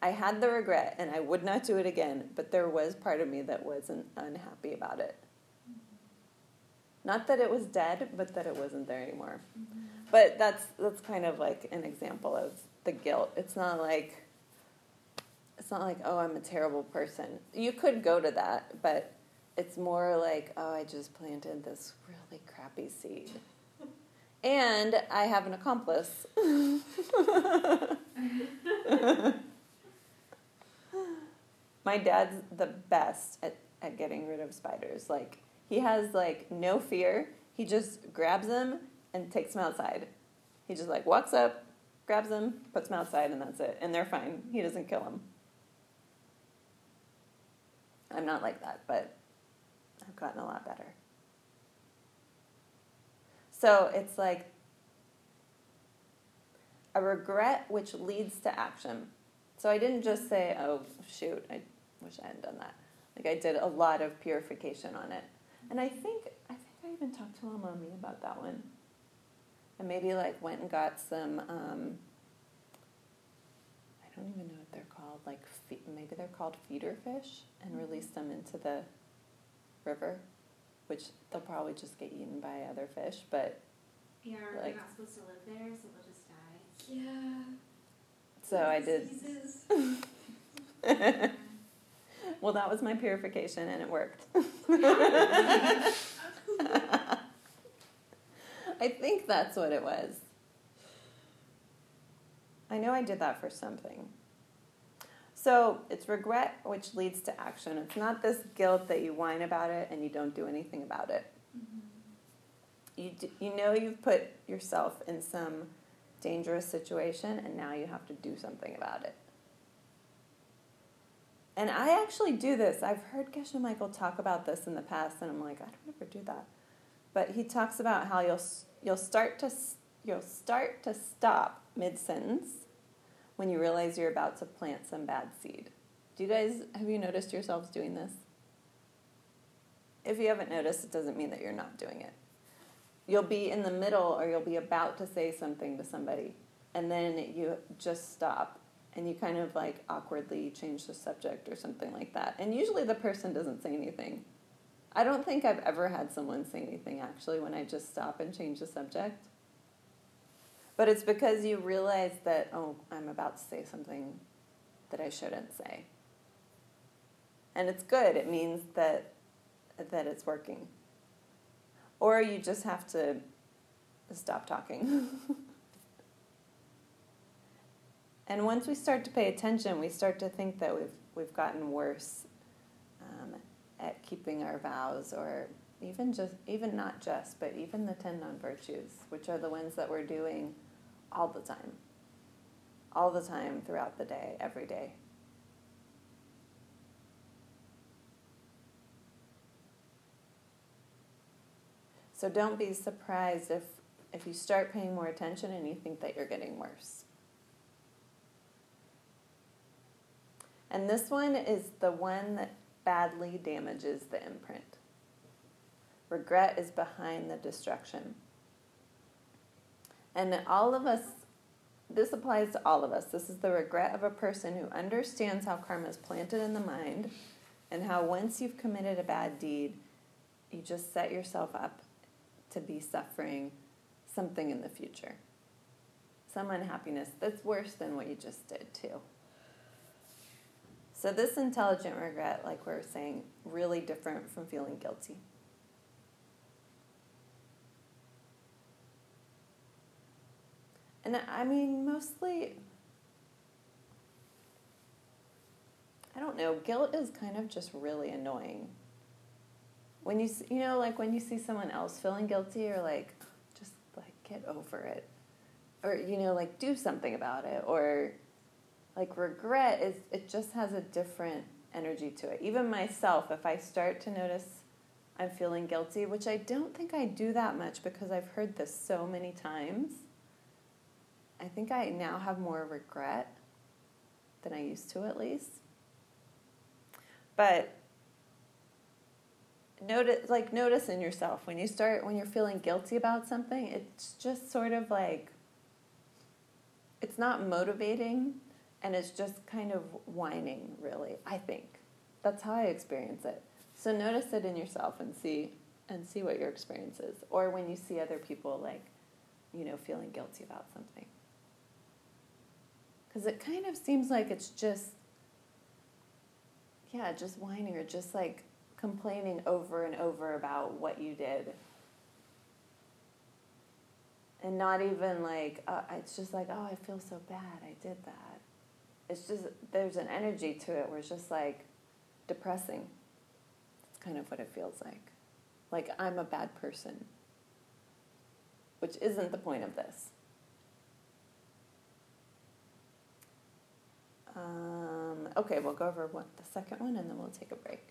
Speaker 2: I had the regret and I would not do it again, but there was part of me that wasn't unhappy about it. Not that it was dead, but that it wasn't there anymore. Mm-hmm. But that's that's kind of like an example of the guilt. It's not like it's not like oh I'm a terrible person. You could go to that, but it's more like oh I just planted this really crappy seed. And I have an accomplice. My dad's the best at, at getting rid of spiders. Like he has like no fear. He just grabs them and takes them outside. He just like walks up, grabs them, puts them outside, and that's it. And they're fine. He doesn't kill them. I'm not like that, but I've gotten a lot better. So it's like a regret which leads to action. So I didn't just say, oh, shoot, I wish I hadn't done that. Like I did a lot of purification on it. And I think I think I even talked to my mommy about that one. And maybe like went and got some. Um, I don't even know what they're called. Like fe- maybe they're called feeder fish, and mm-hmm. released them into the river, which they'll probably just get eaten by other fish. But
Speaker 1: yeah, like, they're not supposed to live there, so they'll just die.
Speaker 4: Yeah.
Speaker 2: So I did. Well, that was my purification and it worked. I think that's what it was. I know I did that for something. So it's regret which leads to action. It's not this guilt that you whine about it and you don't do anything about it. Mm-hmm. You, do, you know you've put yourself in some dangerous situation and now you have to do something about it. And I actually do this. I've heard Geshe Michael talk about this in the past, and I'm like, I don't ever do that. But he talks about how you'll you'll start to you'll start to stop mid sentence when you realize you're about to plant some bad seed. Do you guys have you noticed yourselves doing this? If you haven't noticed, it doesn't mean that you're not doing it. You'll be in the middle or you'll be about to say something to somebody, and then you just stop and you kind of like awkwardly change the subject or something like that. And usually the person doesn't say anything. I don't think I've ever had someone say anything actually when I just stop and change the subject. But it's because you realize that, oh, I'm about to say something that I shouldn't say. And it's good. It means that that it's working. Or you just have to stop talking. and once we start to pay attention, we start to think that we've we've gotten worse um, at keeping our vows, or even just even not just, but even the ten non virtues, which are the ones that we're doing all the time, all the time throughout the day, every day. So don't be surprised if, if you start paying more attention and you think that you're getting worse. And this one is the one that badly damages the imprint. Regret is behind the destruction. And all of us, this applies to all of us. This is the regret of a person who understands how karma is planted in the mind and how once you've committed a bad deed, you just set yourself up to be suffering something in the future. Some unhappiness that's worse than what you just did, too. So, this intelligent regret, like we are saying, really different from feeling guilty. And I mean, mostly, I don't know, guilt is kind of just really annoying when you you know like when you see someone else feeling guilty you're like just like get over it or you know like do something about it or like regret is it just has a different energy to it. Even myself if i start to notice i'm feeling guilty which i don't think i do that much because i've heard this so many times i think i now have more regret than i used to at least. But notice like notice in yourself when you start when you're feeling guilty about something it's just sort of like it's not motivating and it's just kind of whining really i think. That's how i experience it. So notice it in yourself and see and see what your experience is. Or when you see other people like you know feeling guilty about something. Because it kind of seems like it's just yeah just whining or just like complaining over and over about what you did. And not even like, uh, it's just like, oh, I feel so bad, I did that. It's just, there's an energy to it where it's just like depressing. That's kind of what it feels like. Like, I'm a bad person, which isn't the point of this. Um, okay, we'll go over what, the second one and then we'll take a break.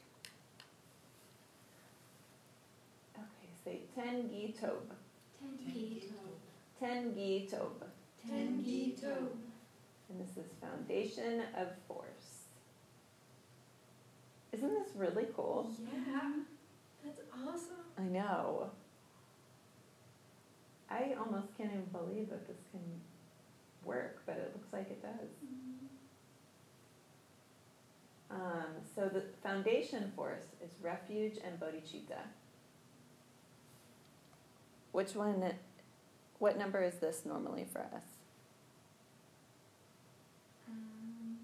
Speaker 2: Okay, say ten gi tob.
Speaker 1: Ten gi tob.
Speaker 2: Ten gi tob.
Speaker 4: Ten gi tob.
Speaker 2: And this is foundation of force. Isn't this really cool?
Speaker 4: Yeah, that's awesome.
Speaker 2: I know. I almost can't even believe that this can work, but it looks like it does. Mm-hmm. Um, so the foundation force is refuge and bodhicitta. Which one, what number is this normally for us?
Speaker 1: Um,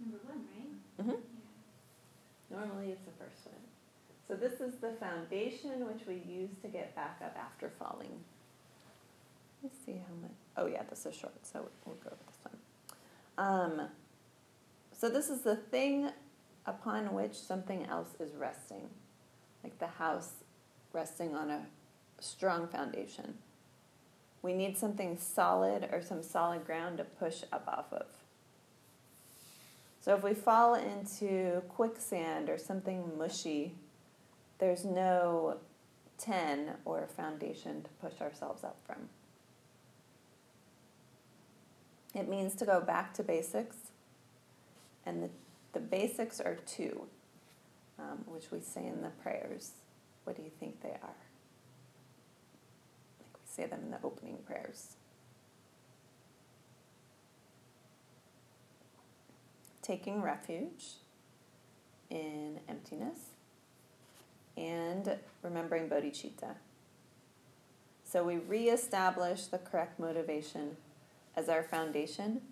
Speaker 1: number one, right?
Speaker 2: Mm-hmm.
Speaker 1: Yeah.
Speaker 2: Normally it's the first one. So this is the foundation which we use to get back up after falling. Let's see how much. Oh yeah, this is short, so we'll go with this one. Um, so this is the thing upon which something else is resting, like the house resting on a strong foundation. We need something solid or some solid ground to push up off of. So if we fall into quicksand or something mushy, there's no 10 or foundation to push ourselves up from. It means to go back to basics, and the, the basics are two, um, which we say in the prayers. What do you think they are? Like we say them in the opening prayers. Taking refuge in emptiness and remembering bodhicitta. So we reestablish the correct motivation as our foundation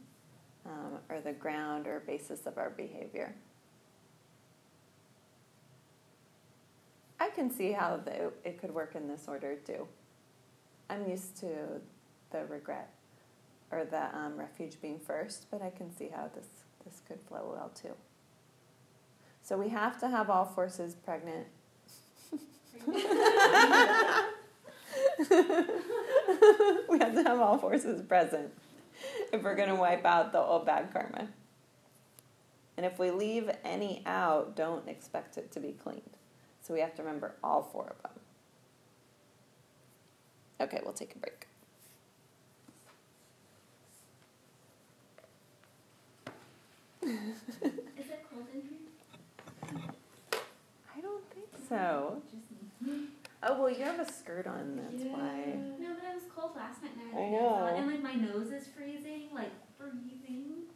Speaker 2: um, or the ground or basis of our behavior. I can see how the, it could work in this order too. I'm used to the regret or the um, refuge being first, but I can see how this, this could flow well too. So we have to have all forces pregnant. we have to have all forces present if we're going to wipe out the old bad karma. And if we leave any out, don't expect it to be cleaned. So we have to remember all four of them. Okay, we'll take a break.
Speaker 1: Is it cold in here?
Speaker 2: I don't think so. Oh, well, you have a skirt on, that's why.
Speaker 1: No, but it was cold last night and I
Speaker 2: I
Speaker 1: had no thought,
Speaker 2: know.
Speaker 1: and like my nose is freezing, like freezing.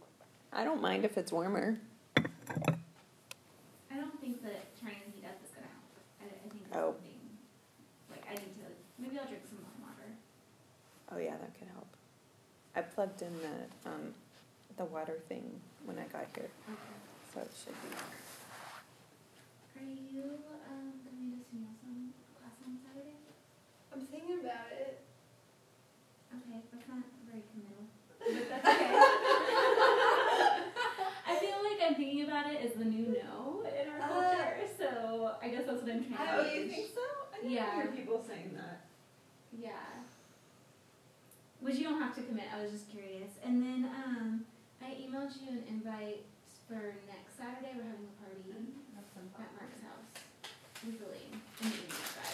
Speaker 2: I don't mind if it's warmer.
Speaker 1: I don't think that trying to heat up is gonna help. I, I think it's
Speaker 2: Oh.
Speaker 1: something, like I need to, maybe I'll drink some more water.
Speaker 2: Oh, yeah, that could help. I plugged in the, um, the water thing when I got here,
Speaker 1: Okay.
Speaker 2: so it should be.
Speaker 1: Are you, um, coming to Sunil's on class on Saturday?
Speaker 4: I'm thinking about it.
Speaker 1: Okay, that's not very committal, but that's okay. I feel like I'm thinking about it is the new no in our
Speaker 4: Uh,
Speaker 1: culture, so I guess that's what I'm trying to
Speaker 4: Oh, you think
Speaker 2: so?
Speaker 1: I never Yeah. hear
Speaker 2: people saying that.
Speaker 1: Yeah. Which you don't have to commit, I was just curious. And then um I emailed you an invite for next Saturday, we're having a party mm-hmm. at Mark's house. Usually, in the evening, but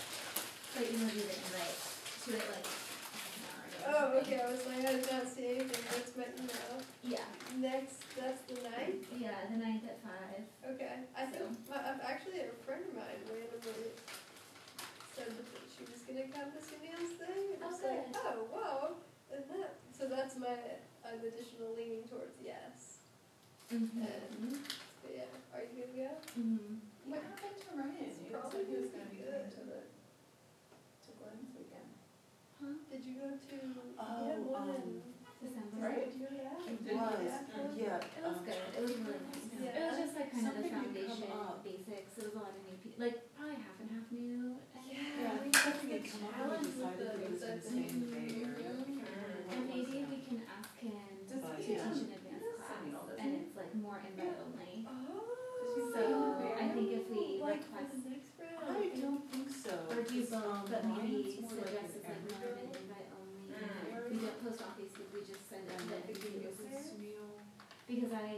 Speaker 1: so I emailed you the invite to it like an hour ago. or
Speaker 4: Oh,
Speaker 1: something.
Speaker 4: okay, I was like, I did not see anything, that's my email.
Speaker 1: Yeah,
Speaker 4: Next, that's the ninth?
Speaker 1: yeah, the ninth at five.
Speaker 4: Okay, I think, my, I've actually a friend of mine randomly said that she was gonna come to Sunil's thing, and I was
Speaker 1: Oh,
Speaker 4: like,
Speaker 1: good.
Speaker 4: oh, wow, and that, so that's my, an additional leaning towards yes.
Speaker 1: Mm-hmm.
Speaker 4: But yeah, are you gonna go?
Speaker 1: Mm-hmm.
Speaker 5: What happened to Ryan?
Speaker 4: It's
Speaker 5: You
Speaker 4: probably
Speaker 5: he was
Speaker 4: gonna
Speaker 5: gonna
Speaker 4: be
Speaker 5: be
Speaker 4: good.
Speaker 5: to the, to Glenn's weekend.
Speaker 1: Huh?
Speaker 4: Did you go to,
Speaker 5: Oh,
Speaker 4: had one
Speaker 5: um,
Speaker 1: December.
Speaker 5: Right?
Speaker 4: did you go to?
Speaker 5: It was,
Speaker 4: go to that?
Speaker 5: yeah.
Speaker 1: It was
Speaker 5: um,
Speaker 1: good. It was really nice.
Speaker 4: Yeah.
Speaker 1: It was just like kind of the
Speaker 5: Something had come
Speaker 1: foundation, basics. It was a lot of new people, like probably half and half new. I think.
Speaker 5: Yeah,
Speaker 4: Yeah.
Speaker 5: something had come up and
Speaker 4: challenge
Speaker 5: we
Speaker 4: with
Speaker 5: decided was
Speaker 4: those, I
Speaker 5: gonna stay in the Bay
Speaker 1: think.
Speaker 5: Area. I can't remember
Speaker 1: And
Speaker 5: what it
Speaker 1: maybe
Speaker 5: was
Speaker 1: we can ask him to teach an advanced class,
Speaker 5: send me all those
Speaker 1: and it's like more invite only.
Speaker 4: Oh.
Speaker 1: So I think if we
Speaker 4: Like for
Speaker 1: request,
Speaker 4: the next round?
Speaker 5: I don't think so.
Speaker 1: or do
Speaker 5: because,
Speaker 1: both,
Speaker 5: um,
Speaker 1: but maybe
Speaker 5: Ryan's like
Speaker 1: suggest it's like more of an invite only.
Speaker 5: Mm.
Speaker 1: We don't post on Facebook. We just send it
Speaker 5: And
Speaker 1: to
Speaker 5: I think
Speaker 1: the
Speaker 5: he was
Speaker 1: user.
Speaker 5: Sunil.
Speaker 1: Because I,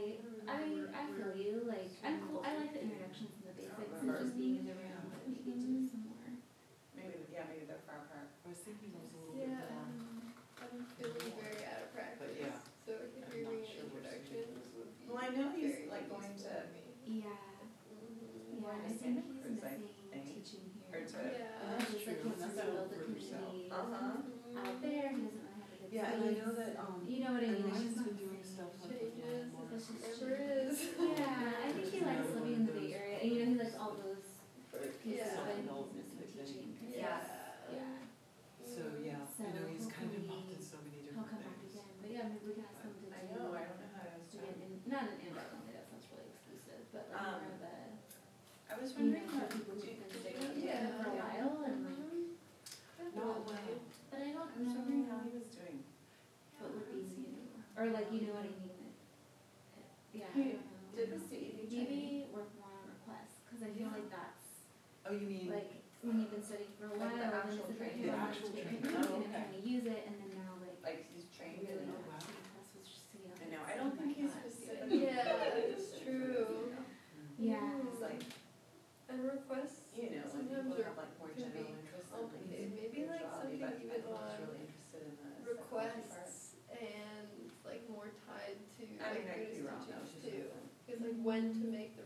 Speaker 1: I, I feel you, like, I'm cool, I like the introductions and the basics and just being in the room, but maybe do some more.
Speaker 5: Maybe, yeah, maybe they're far apart. I was thinking it was a little bit
Speaker 4: Yeah,
Speaker 5: more.
Speaker 4: I'm feeling very out of practice.
Speaker 5: yeah.
Speaker 4: So
Speaker 5: I'm
Speaker 4: hearing
Speaker 5: not sure we're
Speaker 4: introductions would be
Speaker 5: Well, I know he's,
Speaker 4: very
Speaker 5: like, going
Speaker 4: useful
Speaker 5: to-
Speaker 4: for me.
Speaker 1: Yeah,
Speaker 4: Mhm.
Speaker 1: yeah, I
Speaker 5: Is
Speaker 1: think
Speaker 5: it?
Speaker 1: he's
Speaker 5: Or is that
Speaker 1: missing
Speaker 5: thing?
Speaker 1: teaching
Speaker 5: Or
Speaker 1: here.
Speaker 5: to-
Speaker 4: Yeah.
Speaker 1: And
Speaker 5: That's
Speaker 1: he's like,
Speaker 5: true,
Speaker 1: wants to
Speaker 5: that's
Speaker 1: build
Speaker 5: all
Speaker 1: the
Speaker 5: for yourself.
Speaker 1: community
Speaker 5: Uh-huh.
Speaker 1: out there, he doesn't really have a good
Speaker 5: Yeah, and I know that, um,
Speaker 1: You know what I mean, it's just
Speaker 5: been doing stuff like with
Speaker 4: Changes,
Speaker 5: Ryan more.
Speaker 1: It's
Speaker 4: is.
Speaker 1: Yeah, I think he likes living in the Bay Area, and you know, he likes all those pieces
Speaker 4: Yeah.
Speaker 1: of it, he's
Speaker 5: Adult
Speaker 1: missing
Speaker 5: music thing.
Speaker 1: teaching. 'cause
Speaker 4: Yeah.
Speaker 1: he's- Yeah.
Speaker 5: So, yeah,
Speaker 1: So
Speaker 5: I know he's kind of
Speaker 1: hopefully
Speaker 5: involved in so many
Speaker 1: He'll
Speaker 5: different
Speaker 1: come back
Speaker 5: things.
Speaker 1: again, but yeah, maybe we can ask him to do.
Speaker 5: I know, I don't know how to
Speaker 1: to
Speaker 5: start.
Speaker 1: get in, not an invite only, that sounds really exclusive, but like
Speaker 5: Um,
Speaker 1: more of a,
Speaker 5: I was
Speaker 1: you know,
Speaker 5: wondering
Speaker 1: for
Speaker 5: how,
Speaker 1: people
Speaker 5: do
Speaker 1: who've
Speaker 5: you,
Speaker 1: been
Speaker 5: do
Speaker 1: staying
Speaker 5: you
Speaker 1: with
Speaker 5: know-
Speaker 1: him for a
Speaker 4: Yeah.
Speaker 1: while and like,
Speaker 5: Not well.
Speaker 1: but I don't
Speaker 5: I was wondering how
Speaker 1: know
Speaker 5: he was doing.
Speaker 1: what would be new, or like, you know what I mean, yeah, I
Speaker 5: He
Speaker 1: don't know.
Speaker 5: Did the CED training?
Speaker 1: Maybe work more on requests, cause I feel
Speaker 5: Yeah.
Speaker 1: like that's,
Speaker 5: Oh, you mean?
Speaker 1: like, when you've been studying for a while,
Speaker 5: Like the
Speaker 1: then
Speaker 5: actual
Speaker 1: it's a very
Speaker 5: training. The
Speaker 1: important
Speaker 5: actual
Speaker 1: to
Speaker 5: training. Oh, okay.
Speaker 1: of use it, and then now like,
Speaker 5: Like he's trained in
Speaker 1: really
Speaker 5: it?
Speaker 1: not
Speaker 5: Oh, wow.
Speaker 1: taking class was just so young.
Speaker 5: I know, I don't think he's
Speaker 1: Yeah.
Speaker 5: specific.
Speaker 4: Yeah, it's true.
Speaker 1: Yeah.
Speaker 5: It's like,
Speaker 4: And requests
Speaker 5: you know, when
Speaker 4: sometimes
Speaker 5: people
Speaker 4: are
Speaker 5: have like more
Speaker 4: can
Speaker 5: general
Speaker 4: be
Speaker 5: interest in
Speaker 4: complicated.
Speaker 5: like
Speaker 4: Maybe like
Speaker 5: spirituality,
Speaker 4: something
Speaker 5: but
Speaker 4: even
Speaker 5: I was
Speaker 4: on
Speaker 5: really interested in the psychology part.
Speaker 4: requests and like more tied to
Speaker 5: I
Speaker 4: like
Speaker 5: mean, I could be
Speaker 4: Buddhist
Speaker 5: wrong, that was
Speaker 4: teachings
Speaker 5: just
Speaker 4: too.
Speaker 5: something.
Speaker 4: Cause like when to make the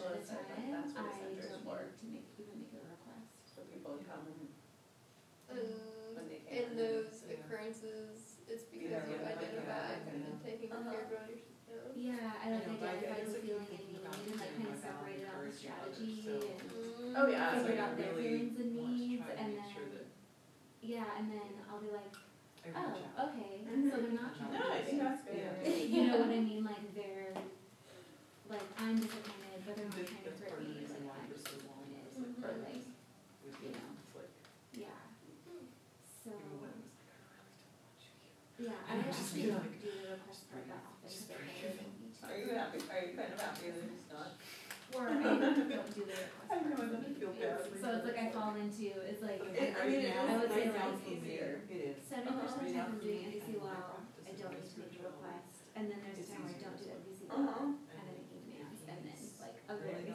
Speaker 5: I
Speaker 1: for, don't
Speaker 3: to
Speaker 1: make, even make a request.
Speaker 2: so people come
Speaker 4: And
Speaker 2: um,
Speaker 4: in those
Speaker 3: Yeah.
Speaker 4: occurrences, it's because
Speaker 2: Yeah,
Speaker 4: you
Speaker 2: yeah, like,
Speaker 4: and taking
Speaker 1: uh-huh.
Speaker 4: care of Uh-huh.
Speaker 1: Yeah, I like
Speaker 3: No, but
Speaker 1: feeling and
Speaker 3: community
Speaker 1: need like kind of separated out the strategy
Speaker 3: so-
Speaker 1: and to.
Speaker 2: Oh, yeah,
Speaker 3: so
Speaker 1: figured out their feelings and needs and then, yeah, and then I'll be like, oh, okay, so they're not trying to.
Speaker 2: No, I think that's good.
Speaker 1: You know what I mean, like they're, like, I'm disappointed whether
Speaker 3: my mm-hmm.
Speaker 1: yeah. So, yeah,
Speaker 2: Are you happy, are you kind of happy that it's not?
Speaker 1: I don't.
Speaker 2: I know, and feel bad.
Speaker 1: So it's like I fall into, it's like,
Speaker 2: I mean,
Speaker 1: I would say like
Speaker 2: easier.
Speaker 1: Seventy percent of the time I'm
Speaker 3: I
Speaker 1: don't need to and then there's a time I don't do NVC
Speaker 2: uh-huh.
Speaker 1: law a
Speaker 3: really?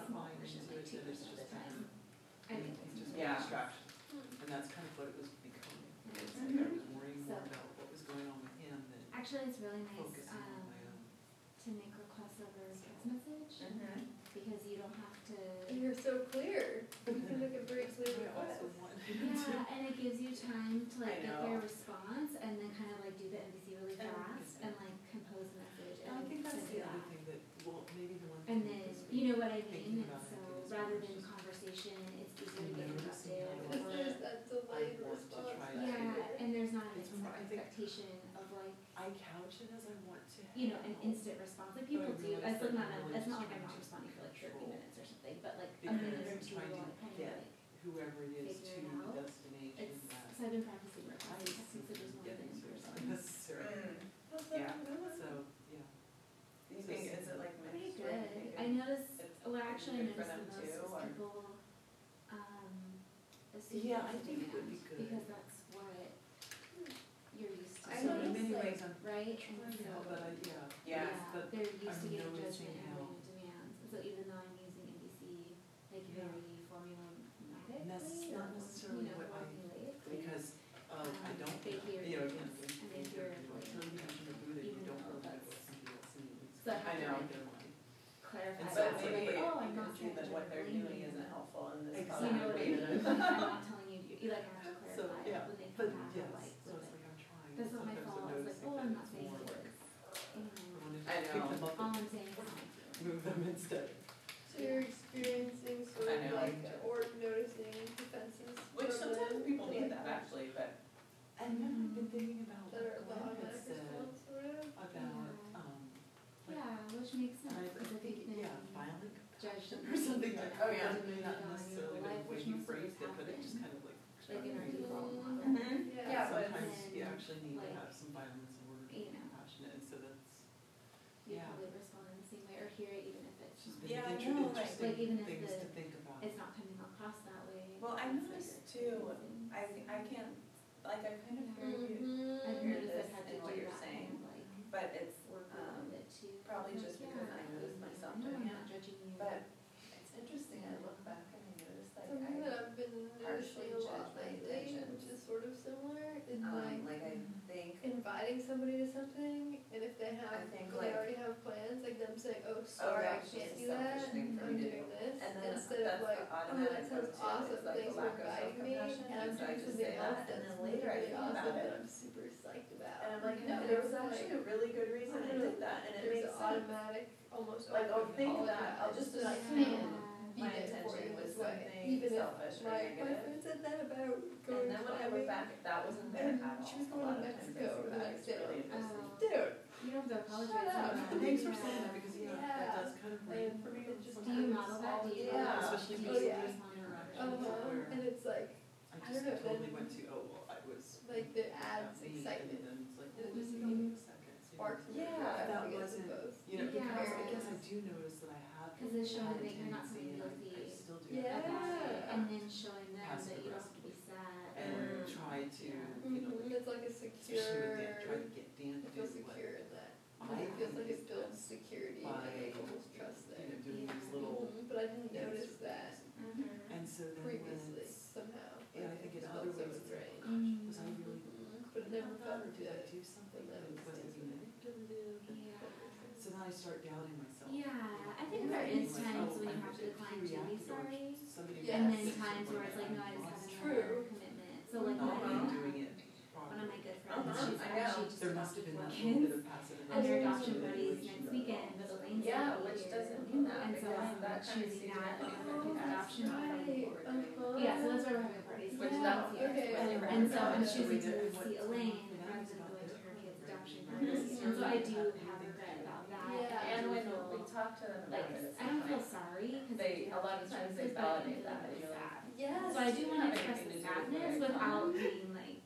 Speaker 1: I think
Speaker 3: it's just
Speaker 2: yeah.
Speaker 3: distraction.
Speaker 4: Hmm.
Speaker 3: And that's kind of what it was becoming.
Speaker 1: Mm-hmm.
Speaker 3: Like I was worrying more about what was going on with him than
Speaker 1: Actually, it's really nice, um, to make requests over text message,
Speaker 2: mm-hmm.
Speaker 1: because you don't have to,
Speaker 4: You're so clear. You can request.
Speaker 1: yeah, and it gives you time to like get their response, and then kind of like do the NVC really fast, and like compose the message, And
Speaker 3: I think that's the other thing that, well, maybe the one thing
Speaker 1: then you know what I mean? So rather than conversation, it's easy to get interrupted. Yeah, and there's not an expectation of like.
Speaker 3: I couch it as I want to.
Speaker 1: You know, an instant response. Like people do. It's like not. It's not like I'm not responding for like
Speaker 3: 30
Speaker 1: minutes or something, but like a minute or two.
Speaker 3: Trying whoever it is to.
Speaker 1: actually
Speaker 2: good for them
Speaker 1: the
Speaker 2: too, or-
Speaker 1: people, um,
Speaker 3: Yeah, I think it would be good.
Speaker 1: Because that's what you're used to
Speaker 2: I
Speaker 3: know in
Speaker 2: noticed, seeing,
Speaker 3: ways, I'm,
Speaker 1: right? And so,
Speaker 3: but I, yeah.
Speaker 2: Yeah.
Speaker 1: they're used to I'm getting
Speaker 3: noticing
Speaker 1: judgment and demands, And so even though I'm using NVC, like
Speaker 3: Yeah.
Speaker 1: very formulaic.
Speaker 3: And
Speaker 1: that's
Speaker 3: not necessarily what I- Because, uh,
Speaker 1: um, I
Speaker 3: don't,
Speaker 1: they hear
Speaker 3: you know,
Speaker 1: you.
Speaker 3: again,
Speaker 1: they
Speaker 3: And you know, you mention
Speaker 1: Even
Speaker 3: don't
Speaker 1: though that's- So I
Speaker 2: know,
Speaker 3: and so
Speaker 1: oh,
Speaker 2: got
Speaker 1: it's
Speaker 2: like,
Speaker 1: oh, I'm
Speaker 2: you
Speaker 1: not
Speaker 2: see that what they're doing isn't helpful in this.
Speaker 3: Exactly.
Speaker 1: You know what I'm not telling you to do, you like, I have to
Speaker 3: So,
Speaker 1: clarify
Speaker 3: yeah,
Speaker 1: when they come But back,
Speaker 3: yes,
Speaker 1: like,
Speaker 3: so it's like I'm trying.
Speaker 1: This is my fault, it's like, oh, I'm not saying
Speaker 3: work.
Speaker 1: this.
Speaker 3: I
Speaker 2: know.
Speaker 1: All I'm saying is
Speaker 3: move them instead.
Speaker 4: So you're experiencing sort
Speaker 2: I
Speaker 4: of
Speaker 2: know.
Speaker 3: like
Speaker 1: no same way or hear it, even if it's
Speaker 3: just
Speaker 2: yeah, I know, like,
Speaker 1: like even if the,
Speaker 3: to think about.
Speaker 1: it's not coming across that way.
Speaker 2: Well, I noticed too. I I can't like I kind of hear mm-hmm.
Speaker 4: you.
Speaker 1: I
Speaker 2: hear this and what you're saying,
Speaker 1: like,
Speaker 2: but it's um,
Speaker 1: it too.
Speaker 2: probably
Speaker 1: mm-hmm.
Speaker 2: just yeah, because I
Speaker 1: mm-hmm.
Speaker 2: noticed myself
Speaker 1: no,
Speaker 2: doing it. But it's interesting. I look back and I notice like I
Speaker 4: that I've been noticing a lot lately, which is sort of similar, is
Speaker 2: um,
Speaker 4: like.
Speaker 2: like I, think.
Speaker 4: Inviting somebody to something, and if they have,
Speaker 2: I think,
Speaker 4: they already have plans, like them saying, "Oh, oh sorry, oh,
Speaker 2: I
Speaker 4: can't do that. I'm doing
Speaker 2: do.
Speaker 4: this,"
Speaker 2: and then
Speaker 4: instead of like, "Oh, that sounds awesome.
Speaker 2: Like
Speaker 4: Thanks for inviting me, and I'm doing something else that's
Speaker 2: later
Speaker 4: really awesome that I'm super psyched about."
Speaker 2: And I'm like, "No, there was actually a really good reason I did that, and it makes
Speaker 4: automatic, almost
Speaker 2: like, oh, think that. I'll just do
Speaker 4: that."
Speaker 2: my
Speaker 4: even
Speaker 2: intention was
Speaker 4: like,
Speaker 2: something
Speaker 4: even
Speaker 2: selfish or
Speaker 4: my,
Speaker 2: negative.
Speaker 4: my friend said that about going
Speaker 2: and then when I
Speaker 4: went
Speaker 2: back, that wasn't there
Speaker 4: and
Speaker 2: at all.
Speaker 4: she was going to Mexico the next day.
Speaker 2: really
Speaker 1: oh.
Speaker 4: Dude,
Speaker 1: You don't have to apologize.
Speaker 4: Shut up.
Speaker 3: Thanks for saying that because you
Speaker 1: know
Speaker 3: that does kind of
Speaker 4: Like,
Speaker 3: for me,
Speaker 4: it just
Speaker 1: Do you model that?
Speaker 2: Yeah.
Speaker 3: Especially Oh,
Speaker 1: yeah.
Speaker 4: uh-huh.
Speaker 3: Where-
Speaker 4: and it's like,
Speaker 3: I
Speaker 4: I
Speaker 3: just
Speaker 4: don't know,
Speaker 3: totally
Speaker 4: then-
Speaker 3: went to oh well I was
Speaker 4: like the
Speaker 3: ads
Speaker 4: excitement
Speaker 3: and then it's like well,
Speaker 4: just
Speaker 3: a
Speaker 2: Yeah,
Speaker 3: that wasn't- You know, because I guess I do notice that I have because
Speaker 1: they're showing that you're not something guilty.
Speaker 4: Yeah.
Speaker 1: And then showing them
Speaker 3: Passive
Speaker 1: that you don't have to be sad.
Speaker 3: And
Speaker 1: mm.
Speaker 3: try to, you know,
Speaker 4: mm-hmm. it's like a secure.
Speaker 3: Try to get
Speaker 4: them
Speaker 3: to feel
Speaker 4: secure in that.
Speaker 3: I
Speaker 4: it feels like it builds security
Speaker 3: by,
Speaker 4: and builds trust there.
Speaker 3: You know, little
Speaker 1: mm-hmm. But I didn't notice that mm-hmm.
Speaker 3: and so then
Speaker 4: previously somehow.
Speaker 3: Yeah, I think in
Speaker 4: oh
Speaker 3: gosh, mm-hmm. was I really
Speaker 4: mm-hmm. but it never felt good.
Speaker 3: Did I do something that was?
Speaker 1: Yeah.
Speaker 3: So then I start doubting myself.
Speaker 1: Yeah. I think
Speaker 3: Yeah,
Speaker 1: there
Speaker 3: I'm
Speaker 1: times
Speaker 3: oh,
Speaker 1: when you have to decline to be sorry. And then times where it's like, no, I just
Speaker 3: lost.
Speaker 1: have
Speaker 4: True.
Speaker 1: another commitment. So like
Speaker 3: Oh,
Speaker 1: my,
Speaker 3: I'm
Speaker 1: one of my good friends,
Speaker 5: Uh-huh,
Speaker 1: she's
Speaker 5: I
Speaker 1: actually just
Speaker 3: There must have
Speaker 1: adopted
Speaker 3: been
Speaker 1: four
Speaker 3: that little bit
Speaker 1: kids.
Speaker 3: of passive
Speaker 1: And their adoption
Speaker 3: aggressive
Speaker 1: buddies
Speaker 3: manipulation
Speaker 1: next weekend,
Speaker 3: on.
Speaker 1: but Elaine's
Speaker 5: Yeah,
Speaker 1: gonna
Speaker 5: which
Speaker 1: here.
Speaker 5: doesn't mean that,
Speaker 1: And so
Speaker 5: because
Speaker 1: I'm
Speaker 5: that kind of
Speaker 1: choosing
Speaker 5: sees
Speaker 1: that
Speaker 5: it.
Speaker 1: over his adoption buddy. Yeah, so that's why we're having parties.
Speaker 5: Which
Speaker 1: for
Speaker 5: that's-
Speaker 4: okay.
Speaker 1: And so I'm
Speaker 3: Yeah.
Speaker 1: choosing to see Elaine rather than going to her kid's adoption parties. And so I do have regret about that.
Speaker 4: Yeah.
Speaker 5: And
Speaker 1: I
Speaker 5: when we talk to them about like, it,
Speaker 1: I don't feel sorry because
Speaker 5: They- a lot of times they validate that, and you're like,
Speaker 4: Yes.
Speaker 1: So I do want to
Speaker 5: Having
Speaker 1: express
Speaker 5: anything
Speaker 1: the
Speaker 5: to
Speaker 1: sadness without being like,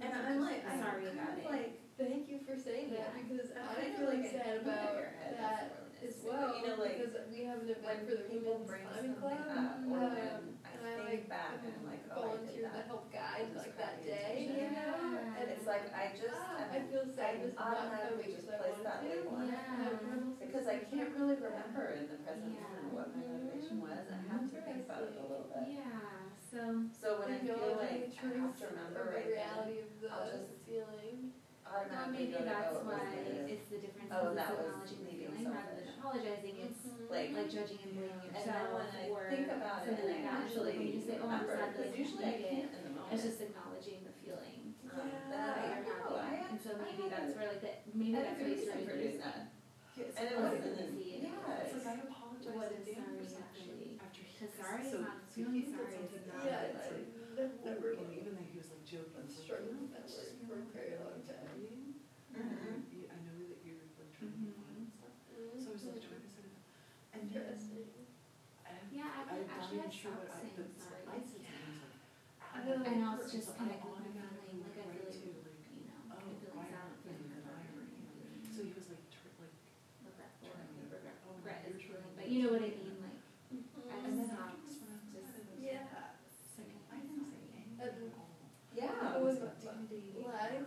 Speaker 5: and I'm like, I'm
Speaker 1: Sorry
Speaker 5: kind
Speaker 1: about
Speaker 5: of
Speaker 1: it.
Speaker 5: like,
Speaker 4: Thank you for saying that because
Speaker 5: I
Speaker 4: I
Speaker 5: feel
Speaker 4: feel
Speaker 5: like
Speaker 4: like sad
Speaker 5: in
Speaker 4: about
Speaker 5: head,
Speaker 4: that
Speaker 5: that's what it
Speaker 4: as well
Speaker 5: You know, like,
Speaker 4: because we have an event for the
Speaker 5: people
Speaker 4: women's
Speaker 5: bring
Speaker 4: climbing
Speaker 5: something
Speaker 4: club.
Speaker 5: Up, or when
Speaker 4: and
Speaker 5: I
Speaker 4: I
Speaker 5: think
Speaker 4: like
Speaker 5: back and I'm like, oh, I did
Speaker 4: volunteered to
Speaker 5: that.
Speaker 4: help guide
Speaker 5: Just
Speaker 4: like that
Speaker 5: crappy
Speaker 4: day,
Speaker 5: attention.
Speaker 4: you know,
Speaker 1: Yeah.
Speaker 4: and
Speaker 5: It's like, I just,
Speaker 4: ah, I
Speaker 5: I'm,
Speaker 4: feel
Speaker 5: I
Speaker 4: sadness of not
Speaker 5: automatically
Speaker 4: coming
Speaker 5: just
Speaker 4: because I
Speaker 5: place
Speaker 4: wanted
Speaker 5: that
Speaker 4: to.
Speaker 5: label on it. Because I can't really remember in the present
Speaker 1: Yeah.
Speaker 5: moment what my motivation was, I have to think about it a little bit.
Speaker 1: yeah, so,
Speaker 5: So when I feel like I have
Speaker 4: truth
Speaker 5: to remember
Speaker 4: of the
Speaker 5: right then,
Speaker 4: of the
Speaker 5: I'll just
Speaker 4: feeling.
Speaker 1: Well,
Speaker 5: automatically
Speaker 1: maybe
Speaker 5: go
Speaker 1: that's
Speaker 5: oh, it was
Speaker 1: why it's the difference
Speaker 5: Oh,
Speaker 1: because
Speaker 5: that
Speaker 1: it's
Speaker 5: was
Speaker 1: acknowledging the feeling rather than apologizing, it's
Speaker 4: Mhm.
Speaker 5: Like,
Speaker 1: like judging and blaming
Speaker 5: And then
Speaker 1: yourself
Speaker 5: when I think about it, and
Speaker 1: like
Speaker 5: I actually
Speaker 1: when you just say, oh, I'm sad
Speaker 5: because usually I can't in the moment.
Speaker 1: it's just acknowledging the feeling
Speaker 5: Um,
Speaker 4: Yeah.
Speaker 1: that
Speaker 5: I,
Speaker 1: you're
Speaker 5: no, I.
Speaker 1: And so maybe that's where like that, maybe that's where it's
Speaker 5: for doing that. And it wasn't,
Speaker 1: to it.
Speaker 5: yeah,
Speaker 3: It's
Speaker 5: it's
Speaker 3: like I apologize
Speaker 1: What
Speaker 3: to Dan
Speaker 1: sorry
Speaker 3: for something after he,
Speaker 1: Because sorry
Speaker 3: so,
Speaker 1: is not,
Speaker 3: so
Speaker 1: feeling sorry is not.
Speaker 4: Yeah,
Speaker 3: like,
Speaker 4: it's
Speaker 3: like,
Speaker 4: never, never
Speaker 3: and even though he was like joking,
Speaker 4: I've
Speaker 3: it's like,
Speaker 4: struggled
Speaker 3: you know,
Speaker 4: with that
Speaker 3: it's
Speaker 4: word
Speaker 3: just
Speaker 4: for a
Speaker 3: not
Speaker 4: very long
Speaker 3: like
Speaker 4: time.
Speaker 3: worrying.
Speaker 5: Mhm.
Speaker 3: You- I know that you're like trying to be fine and stuff, so I was like trying to set it up. And then,
Speaker 4: Interesting.
Speaker 3: I,
Speaker 1: Yeah, I
Speaker 3: I'm
Speaker 1: would
Speaker 3: not
Speaker 1: actually
Speaker 3: even
Speaker 1: have
Speaker 3: sure what
Speaker 1: stopped
Speaker 3: I,
Speaker 1: saying
Speaker 3: but
Speaker 1: sorry.
Speaker 3: I said something, I was like,
Speaker 4: I
Speaker 3: "Ow."
Speaker 4: know,
Speaker 1: I know, it's
Speaker 3: So
Speaker 1: just
Speaker 3: I
Speaker 1: connecting with my
Speaker 3: automatically
Speaker 1: feeling, like I
Speaker 3: went
Speaker 1: feel
Speaker 3: right
Speaker 1: like,
Speaker 3: to, like,
Speaker 1: you know,
Speaker 3: oh,
Speaker 1: my feelings
Speaker 3: why
Speaker 1: out,
Speaker 3: are you
Speaker 1: feeling
Speaker 3: in
Speaker 1: regret.
Speaker 3: diary? So he was like, tr- like,
Speaker 1: Regretful,
Speaker 3: trying to,
Speaker 1: regret,
Speaker 3: oh,
Speaker 1: regret
Speaker 3: you're
Speaker 1: is
Speaker 3: trying
Speaker 1: feeling,
Speaker 3: to-
Speaker 1: but you know what I mean, like, I
Speaker 3: And then
Speaker 1: stopped
Speaker 3: afterwards when I was
Speaker 1: just
Speaker 3: at it, I was
Speaker 4: Yeah.
Speaker 1: second.
Speaker 3: I didn't say anything
Speaker 4: And-
Speaker 3: at all.
Speaker 5: Yeah.
Speaker 4: It was
Speaker 3: intimidating.
Speaker 4: live,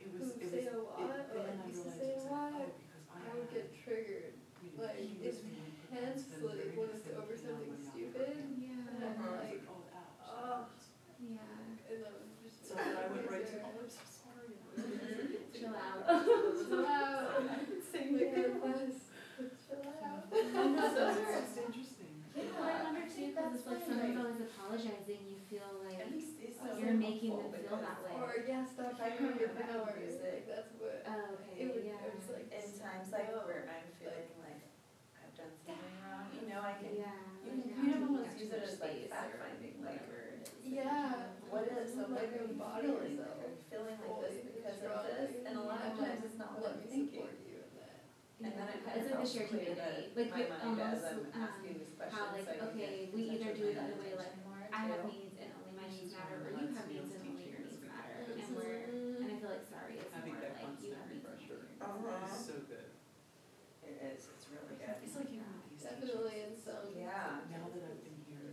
Speaker 3: It
Speaker 4: who
Speaker 3: was, it was,
Speaker 4: say
Speaker 3: it,
Speaker 4: a lot,
Speaker 3: then
Speaker 4: or
Speaker 3: I
Speaker 4: like used to
Speaker 3: realized
Speaker 4: say
Speaker 3: it's
Speaker 4: a
Speaker 3: like,
Speaker 4: lot,
Speaker 3: oh, because I
Speaker 4: I would
Speaker 3: had,
Speaker 4: get triggered
Speaker 3: you know,
Speaker 4: like,
Speaker 3: he was feeling
Speaker 4: intensely
Speaker 3: defensive
Speaker 4: when
Speaker 3: and
Speaker 4: it's
Speaker 3: very
Speaker 4: over
Speaker 3: defensive,
Speaker 4: something
Speaker 3: now I'm not
Speaker 4: stupid.
Speaker 3: hurting.
Speaker 1: Yeah,
Speaker 4: And
Speaker 3: And I was
Speaker 4: like,
Speaker 3: like, oh, ouch. that
Speaker 4: oh.
Speaker 3: hurts.
Speaker 1: yeah,
Speaker 4: and I was just.
Speaker 3: So then I went right to,
Speaker 4: like,
Speaker 3: oh, I'm so sorry.
Speaker 1: chill out.
Speaker 4: Chill out.
Speaker 3: I didn't say
Speaker 4: Like,
Speaker 3: anything.
Speaker 4: let's, let's chill out.
Speaker 3: So it's just interesting.
Speaker 1: Well, I wonder too, because it's like sometimes always apologizing, you feel like
Speaker 5: At least it's so
Speaker 1: you're making
Speaker 5: helpful
Speaker 1: them feel that
Speaker 5: because
Speaker 1: way.
Speaker 4: Or, yeah, stop
Speaker 5: If I
Speaker 4: sharing
Speaker 5: come
Speaker 4: your
Speaker 5: back
Speaker 4: power,
Speaker 5: and use
Speaker 4: like,
Speaker 5: it-
Speaker 4: that's what,
Speaker 1: Oh, okay,
Speaker 4: it would,
Speaker 1: yeah.
Speaker 4: it was like.
Speaker 5: In times like
Speaker 4: so-
Speaker 5: where I'm feeling like I've done something wrong, you know, I can,
Speaker 1: Yeah.
Speaker 5: you
Speaker 1: like
Speaker 5: can
Speaker 1: you're
Speaker 5: kind
Speaker 1: not
Speaker 5: of almost use it as like
Speaker 1: space
Speaker 5: fact finding, like,
Speaker 1: whatever it is.
Speaker 4: Yeah.
Speaker 5: what is, so
Speaker 4: Like
Speaker 5: are you
Speaker 4: embody
Speaker 5: feeling, like, feeling like this because of this? And a lot of times it's not what
Speaker 4: Let
Speaker 5: I'm thinking.
Speaker 4: support you in that.
Speaker 5: And then it kind
Speaker 1: It's
Speaker 5: of
Speaker 1: like the shared
Speaker 5: clear
Speaker 1: community, like
Speaker 5: my
Speaker 1: with
Speaker 5: mind as
Speaker 1: almost,
Speaker 5: I'm
Speaker 1: um,
Speaker 5: asking these questions.
Speaker 1: how like,
Speaker 5: I
Speaker 1: okay, we either do it the
Speaker 5: my
Speaker 1: other way, like,
Speaker 5: more
Speaker 1: I have
Speaker 5: too.
Speaker 1: needs and only my needs matter, or you have needs and only your needs matter, and we're,
Speaker 4: Mhm.
Speaker 1: and I feel like sorry is
Speaker 3: Having
Speaker 1: more
Speaker 3: that
Speaker 1: like you
Speaker 3: constant
Speaker 1: have needs and
Speaker 3: refresher.
Speaker 1: only your needs
Speaker 5: Uh-huh.
Speaker 1: matter.
Speaker 3: So good.
Speaker 5: It is, it's really good.
Speaker 3: It's like even with these
Speaker 4: Definitely in
Speaker 3: teachers,
Speaker 4: some.
Speaker 5: Yeah.
Speaker 3: Now that I've been here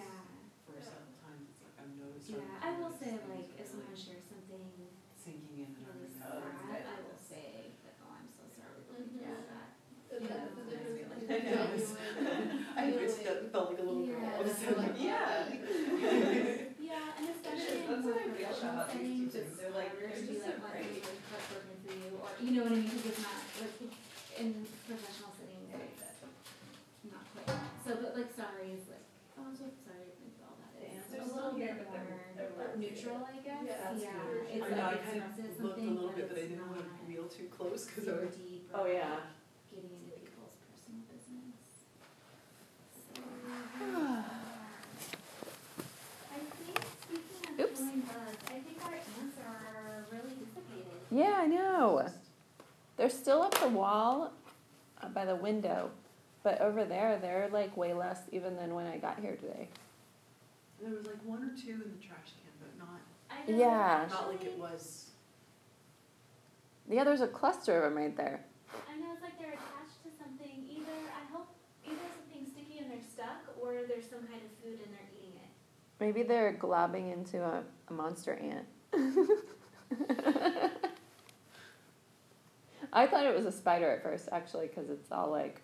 Speaker 1: Yeah,
Speaker 3: for several times, it's like I'm noticing.
Speaker 1: yeah, I will say like, if someone shares something
Speaker 3: Sinking in and I'm
Speaker 1: really
Speaker 5: Oh,
Speaker 1: sad,
Speaker 5: okay.
Speaker 1: I will say that, oh, I'm so sorry that you
Speaker 4: Mhm.
Speaker 1: feel that.
Speaker 4: But
Speaker 1: Yeah.
Speaker 4: that's the difference
Speaker 5: I
Speaker 4: between
Speaker 5: know.
Speaker 4: genuine
Speaker 3: I just
Speaker 4: feeling.
Speaker 3: felt like a little girl.
Speaker 1: Yeah.
Speaker 3: all of a sudden.
Speaker 5: Yeah.
Speaker 1: Yeah, and especially in
Speaker 5: That's
Speaker 1: more
Speaker 5: what I feel
Speaker 1: professional
Speaker 5: about these
Speaker 1: settings,
Speaker 5: teachers.
Speaker 1: It's
Speaker 5: They're like,
Speaker 1: harder to
Speaker 5: they're
Speaker 1: be like,
Speaker 5: so
Speaker 1: well,
Speaker 5: great.
Speaker 1: I'm really for you, or, you know what I mean, because it's not, like, in professional settings, it's not quite, so, but like, sorry is like, oh, I'm so sorry, I all that
Speaker 5: The
Speaker 1: is a little
Speaker 5: here,
Speaker 1: bit
Speaker 5: but they're- they're
Speaker 1: neutral, I guess,
Speaker 4: Yeah,
Speaker 1: yeah,
Speaker 3: That's good.
Speaker 1: it's
Speaker 3: I know, I kind of
Speaker 1: expresses
Speaker 3: looked a
Speaker 1: something,
Speaker 3: little
Speaker 1: but
Speaker 3: bit, but I didn't want to reel too close because I
Speaker 1: super
Speaker 3: was.
Speaker 1: deep
Speaker 5: Oh,
Speaker 1: or
Speaker 5: yeah.
Speaker 1: getting into people's personal business. So, ah I think, speaking of
Speaker 2: Oops.
Speaker 1: killing bugs, I think our ants are really dissipated.
Speaker 2: Yeah, I know. They're still up the wall uh, by the window, but over there, they're like way less even than when I got here today.
Speaker 3: There was like one or two in the trash can, but not,
Speaker 1: I know,
Speaker 2: Yeah.
Speaker 3: not like it
Speaker 1: actually,
Speaker 3: was.
Speaker 2: Yeah, there's a cluster of them right there.
Speaker 1: I know it's like they're attached to something, either, I hope, either something sticky and they're stuck, or there's some kind of food and they're eating it.
Speaker 2: Maybe they're globbing into a, a monster ant. I thought it was a spider at first, actually, because it's all like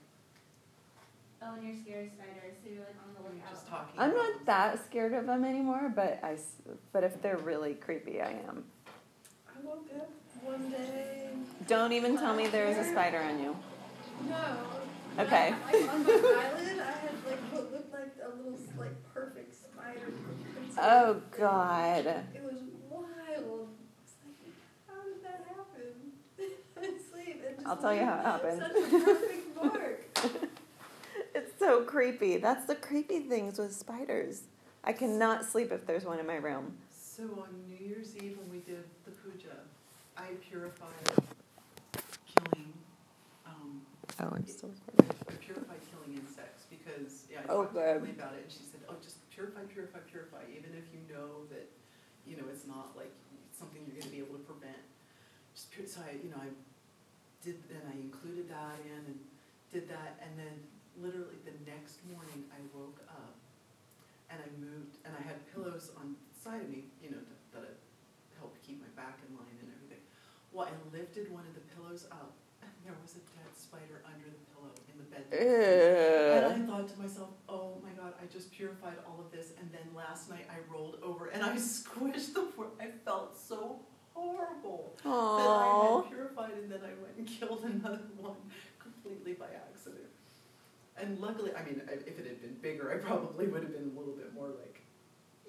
Speaker 1: oh, and you're scared of spiders, so you're like on the
Speaker 3: We were
Speaker 1: lookout.
Speaker 3: just talking.
Speaker 2: I'm not that scared of them anymore, but I, but if they're really creepy, I am.
Speaker 4: I woke up one day.
Speaker 2: Don't even tell me there is a spider on you.
Speaker 4: No.
Speaker 2: Okay.
Speaker 4: Like on my eyelid, I had like what looked like a little like perfect spider.
Speaker 2: Oh God.
Speaker 4: It was wild. It's like, how did that happen? I sleep and just
Speaker 2: I'll tell you how it happened.
Speaker 4: Perfect mark.
Speaker 2: It's so creepy. That's the creepy things with spiders. I cannot sleep if there's one in my room.
Speaker 3: So on New Year's Eve when we did the puja, I purified killing, um,
Speaker 2: Oh, I'm still
Speaker 3: I purified killing insects because, yeah, I
Speaker 2: Oh,
Speaker 3: talked to
Speaker 2: good.
Speaker 3: Emily about it and she said, oh, just purify, purify, purify, even if you know that, you know, it's not like something you're gonna be able to prevent. Just pure, so I, you know, I did, and I included that in and did that, and then literally the next morning I woke up and I moved, and I had pillows on the side of me, you know, that, that helped keep my back in line and everything. Well, I lifted one of the pillows up, and there was a dead spider under the pillow in the bed. And I thought to myself, oh my god, I just purified all of this, and then last night I rolled over and I squished the poor. I felt so horrible that I had purified, and then I went and killed another one completely by accident. And luckily, I mean, if it had been bigger, I probably would have been a little bit more like,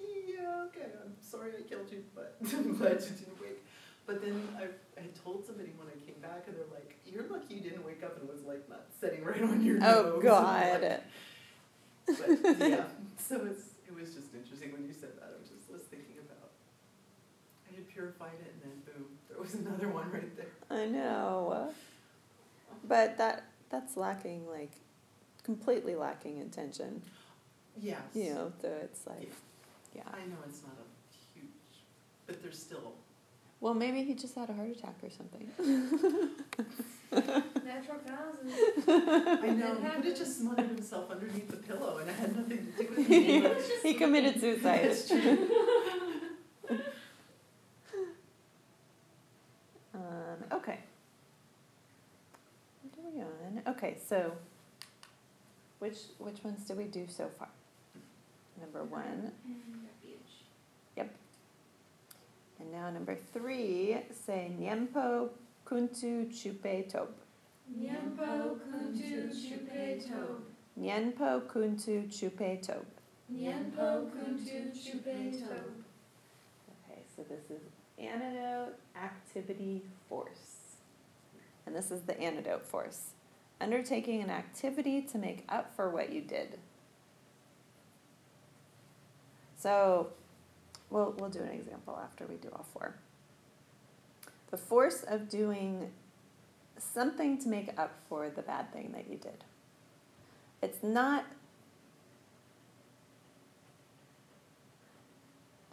Speaker 3: yeah, okay, I'm sorry I killed you, but I'm glad you didn't wake. But then I, I told somebody when I came back, and they're like, "You're lucky you didn't wake up and was like not sitting right on your
Speaker 2: Oh
Speaker 3: nose."
Speaker 2: God.
Speaker 3: But yeah, so it's it was just interesting when you said that. I was just was thinking about. I had purified it, and then boom, there was another one right there.
Speaker 2: I know. But that that's lacking like completely lacking intention.
Speaker 3: Yes.
Speaker 2: You know, so it's like yeah.
Speaker 3: I know it's not a huge, but there's still.
Speaker 2: Well, maybe he just had a heart attack or something.
Speaker 4: Natural causes.
Speaker 3: I know.
Speaker 4: It
Speaker 3: He could have just smothered himself underneath the pillow, and it had nothing to do with me. but-
Speaker 2: he committed suicide.
Speaker 3: It's true.
Speaker 2: Um, okay. What are we on? Okay, so which which ones did we do so far? Number one,
Speaker 1: refuge.
Speaker 2: and now number three. Say Nyempo Kuntu Chupe Tob.
Speaker 4: Nyampo kuntu chupe tob.
Speaker 2: Nyenpo Kuntu Chupe Tob.
Speaker 4: Nyampo kuntu chupe tob.
Speaker 2: Okay, so this is antidote activity force. And this is the antidote force. Undertaking an activity to make up for what you did. So we'll, we'll do an example after we do all four. The force of doing something to make up for the bad thing that you did. It's not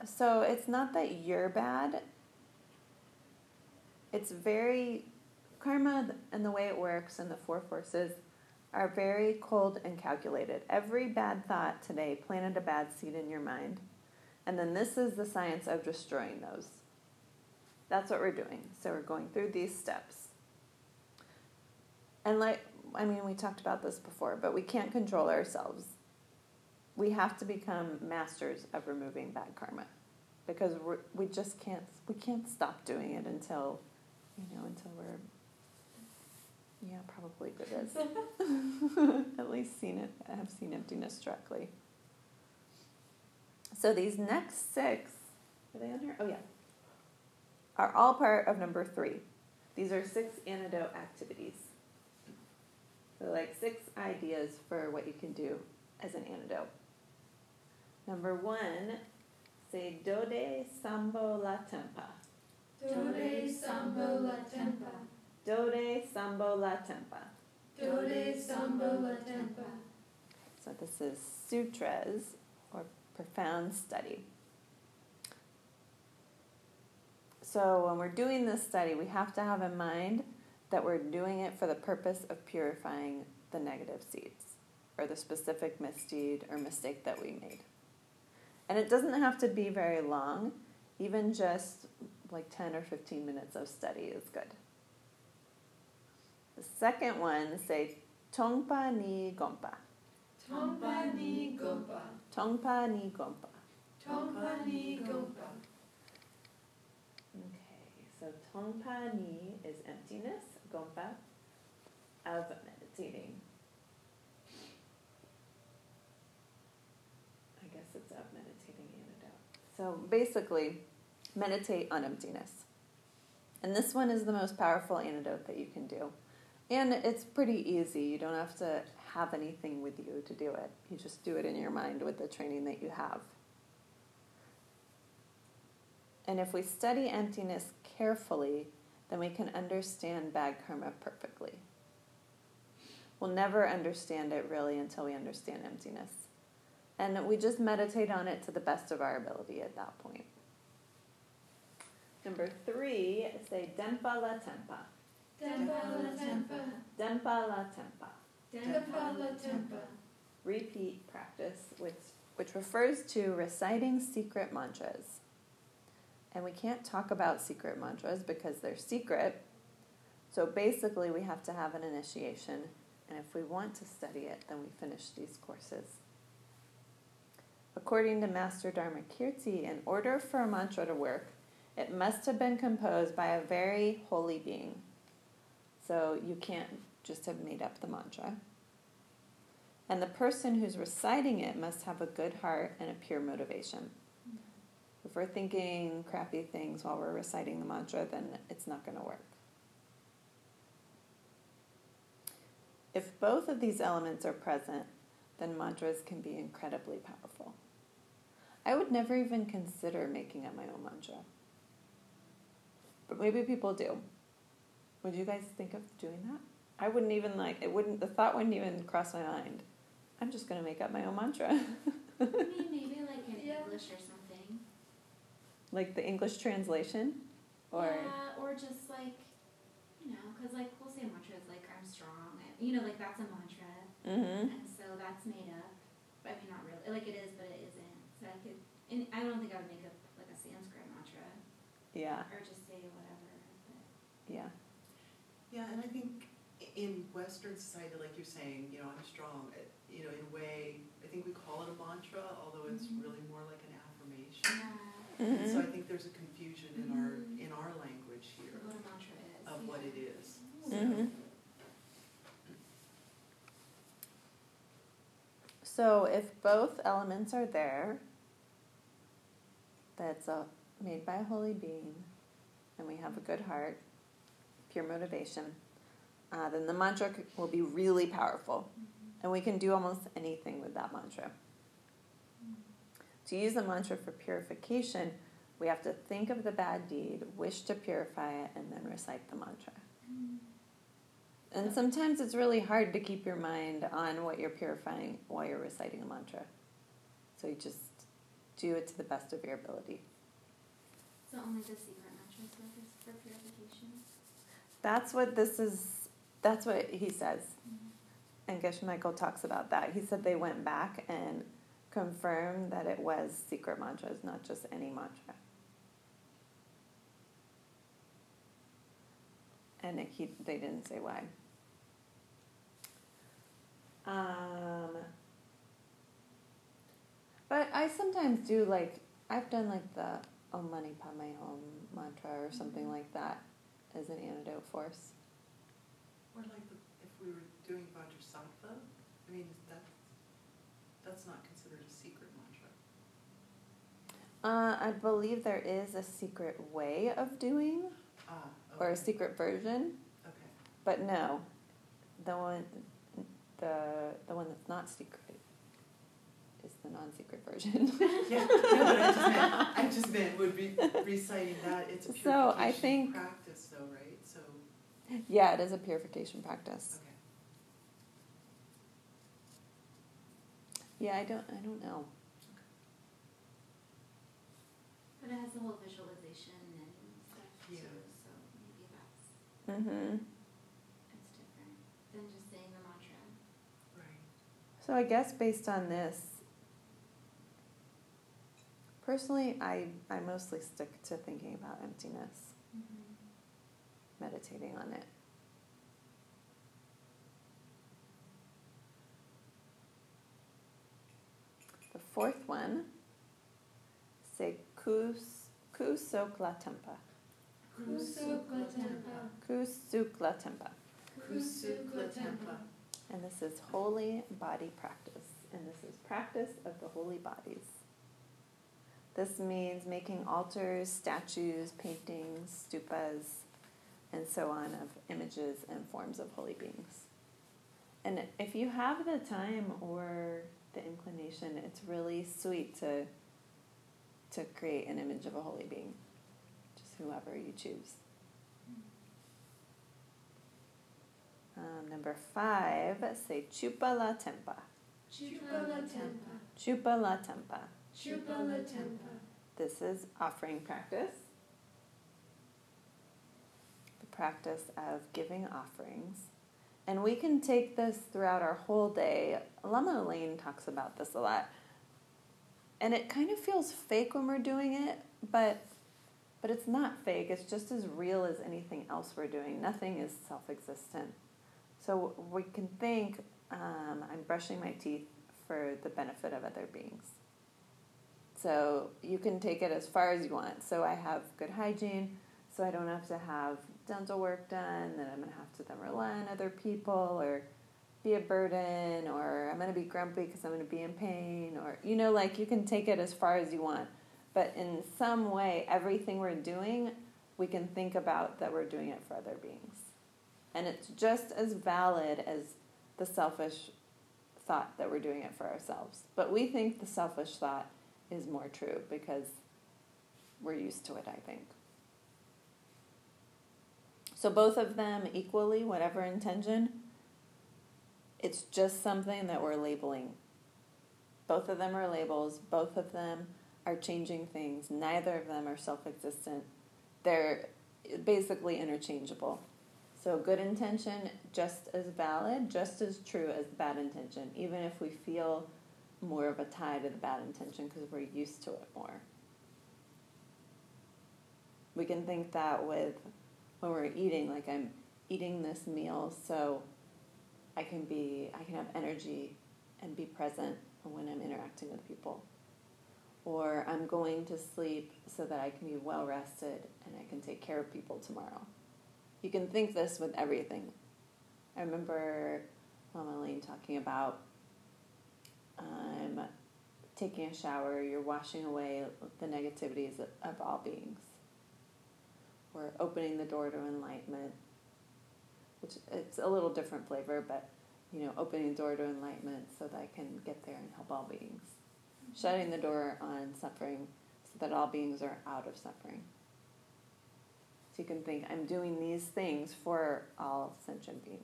Speaker 2: So it's not that you're bad. It's very karma and the way it works and the four forces are very cold and calculated. Every bad thought today planted a bad seed in your mind. And then this is the science of destroying those. That's what we're doing. So we're going through these steps. And like I mean we talked about this before, but we can't control ourselves we have to become masters of removing bad karma because we're, we just can't we can't stop doing it until you know until we're yeah probably Buddhas at least seen it I have seen emptiness directly. So these next six are they on here? Oh yeah. Are all part of number three. These are six antidote activities. So like six ideas for what you can do as an antidote. Number one, say Dode Sambo La Tempa.
Speaker 4: Dode sambo la tempa.
Speaker 2: Dode Sambo La Tempa.
Speaker 4: Dode sambo la tempa.
Speaker 2: So this is sutras or profound study. So when we're doing this study, we have to have in mind that we're doing it for the purpose of purifying the negative seeds or the specific misdeed or mistake that we made. And it doesn't have to be very long, even just like 10 or 15 minutes of study is good. The second one, say Tongpa ni Gompa.
Speaker 4: gompa.
Speaker 2: Tongpa ni gompa.
Speaker 4: Tongpa ni gompa.
Speaker 2: Okay, so Tongpa ni is emptiness, gompa, of meditating. I guess it's of meditating antidote. So basically, meditate on emptiness. And this one is the most powerful antidote that you can do. And it's pretty easy. You don't have to have anything with you to do it. You just do it in your mind with the training that you have. And if we study emptiness carefully, then we can understand bad karma perfectly. We'll never understand it really until we understand emptiness. And we just meditate on it to the best of our ability at that point. Number three, say Dempa la Tempa.
Speaker 4: Tempa la tempa.
Speaker 2: Dempa la Tempa.
Speaker 4: Tempa la tempa.
Speaker 2: Repeat practice, which, which refers to reciting secret mantras. And we can't talk about secret mantras because they're secret. So basically, we have to have an initiation. And if we want to study it, then we finish these courses. According to Master Dharmakirti, in order for a mantra to work, it must have been composed by a very holy being. So you can't just have made up the mantra. And the person who's reciting it must have a good heart and a pure motivation. If we're thinking crappy things while we're reciting the mantra, then it's not going to work. If both of these elements are present, then mantras can be incredibly powerful. I would never even consider making up my own mantra. But maybe people do. Would you guys think of doing that? I wouldn't even like it wouldn't the thought wouldn't even cross my mind. I'm just gonna make up my own mantra.
Speaker 1: I mean, maybe like in
Speaker 4: Yeah.
Speaker 1: English or something.
Speaker 2: like the English translation? Or
Speaker 1: yeah, or just like, you know, because like we'll say mantras like I'm strong. and- You know, like that's a mantra,
Speaker 2: mm-hmm.
Speaker 1: and so that's made up. I mean, not really. Like it is, but it isn't. So I could. And I don't think I would make up like a Sanskrit mantra
Speaker 2: Yeah,
Speaker 1: or just say whatever. But
Speaker 2: yeah.
Speaker 3: Yeah, and I think in Western society, like you're saying, you know, I'm strong, it- you know, in a way, I think we call it a mantra, although it's
Speaker 1: Mhm.
Speaker 3: really more like an affirmation.
Speaker 1: yeah,
Speaker 3: And so I
Speaker 2: Mm-hmm.
Speaker 3: think there's a confusion in our,
Speaker 1: Mhm.
Speaker 3: in our language here
Speaker 1: what a mantra is.
Speaker 3: of
Speaker 1: yeah.
Speaker 3: what it is.
Speaker 2: Mm-hmm. So if both elements are there, that's a, made by a holy being, and we have a good heart, pure motivation, uh, then the mantra will be really powerful, and we can do almost anything with that mantra. To use the mantra for purification, we have to think of the bad deed, wish to purify it, and then recite the mantra.
Speaker 1: Mm.
Speaker 2: And sometimes it's really hard to keep your mind on what you're purifying while you're reciting a mantra. So you just do it to the best of your ability.
Speaker 1: So only the secret mantras is for purification.
Speaker 2: That's what this is, that's what he says. And Geshe Michael talks about that. He said they went back and confirmed that it was secret mantras, not just any mantra. And it, he, they didn't say why. Um, but I sometimes do like, I've done like the Om Mani Padme Hum mantra or something like that as an antidote force.
Speaker 3: Or like the, if we were doing Vajrasattva, I mean, that, that's not considered a secret mantra.
Speaker 2: Uh, I believe there is a secret way of doing,
Speaker 3: Ah,
Speaker 2: or a secret version,
Speaker 3: okay.
Speaker 2: but no, the one, the the one that's not secret is the non-secret version.
Speaker 3: Yeah, no, but I just meant, I just meant would be reciting that, it's a purification
Speaker 2: So, I think-
Speaker 3: practice though, right? So,
Speaker 2: yeah, it is a purification practice.
Speaker 3: okay.
Speaker 2: Yeah, I don't, I don't know.
Speaker 1: But it has the whole visualization and stuff
Speaker 3: Yeah.
Speaker 1: too, so maybe that's
Speaker 2: Mm-hmm.
Speaker 1: it's different than just saying the mantra.
Speaker 3: Right.
Speaker 2: So I guess based on this, personally, I I mostly stick to thinking about emptiness, mm-hmm. meditating on it. The fourth one, say kus kusokla tempa.
Speaker 4: Kusukla Tempa.
Speaker 2: Kusukla tempa.
Speaker 3: Kusukla Tempa.
Speaker 2: And this is holy body practice. And this is practice of the holy bodies. This means making altars, statues, paintings, stupas, and so on of images and forms of holy beings. And if you have the time or the inclination, it's really sweet to to create an image of a holy being, just whoever you choose. Um, number five, say chupa la tempa.
Speaker 4: Chupa la Tempa.
Speaker 2: Chupa la tempa.
Speaker 4: Tempa.
Speaker 2: This is offering practice. The practice of giving offerings. And we can take this throughout our whole day. Lama Elaine talks about this a lot. And it kind of feels fake when we're doing it, but but it's not fake. It's just as real as anything else we're doing. Nothing is self-existent. So we can think, um, I'm brushing my teeth for the benefit of other beings. So you can take it as far as you want. So I have good hygiene, so I don't have to have dental work done, that I'm going to have to then rely on other people or be a burden, or I'm going to be grumpy because I'm going to be in pain, or, you know, like you can take it as far as you want. But in some way, everything we're doing, we can think about that we're doing it for other beings. And it's just as valid as the selfish thought that we're doing it for ourselves. But we think the selfish thought is more true because we're used to it, I think. So both of them equally, whatever intention, it's just something that we're labeling. Both of them are labels, both of them are changing things, neither of them are self existent. They're basically interchangeable. So good intention just as valid, just as true as bad intention, even if we feel more of a tie to the bad intention because we're used to it more. We can think that with when we're eating, like I'm eating this meal so I can be I can have energy and be present when I'm interacting with people. Or I'm going to sleep so that I can be well rested and I can take care of people tomorrow. You can think this with everything. I remember Lama Elaine talking about um, taking a shower, you're washing away the negativities of, all beings. We're opening the door to enlightenment, which it's a little different flavor, but you know, opening the door to enlightenment so that I can get there and help all beings. Shutting the door on suffering so that all beings are out of suffering. So you can think, I'm doing these things for all sentient beings.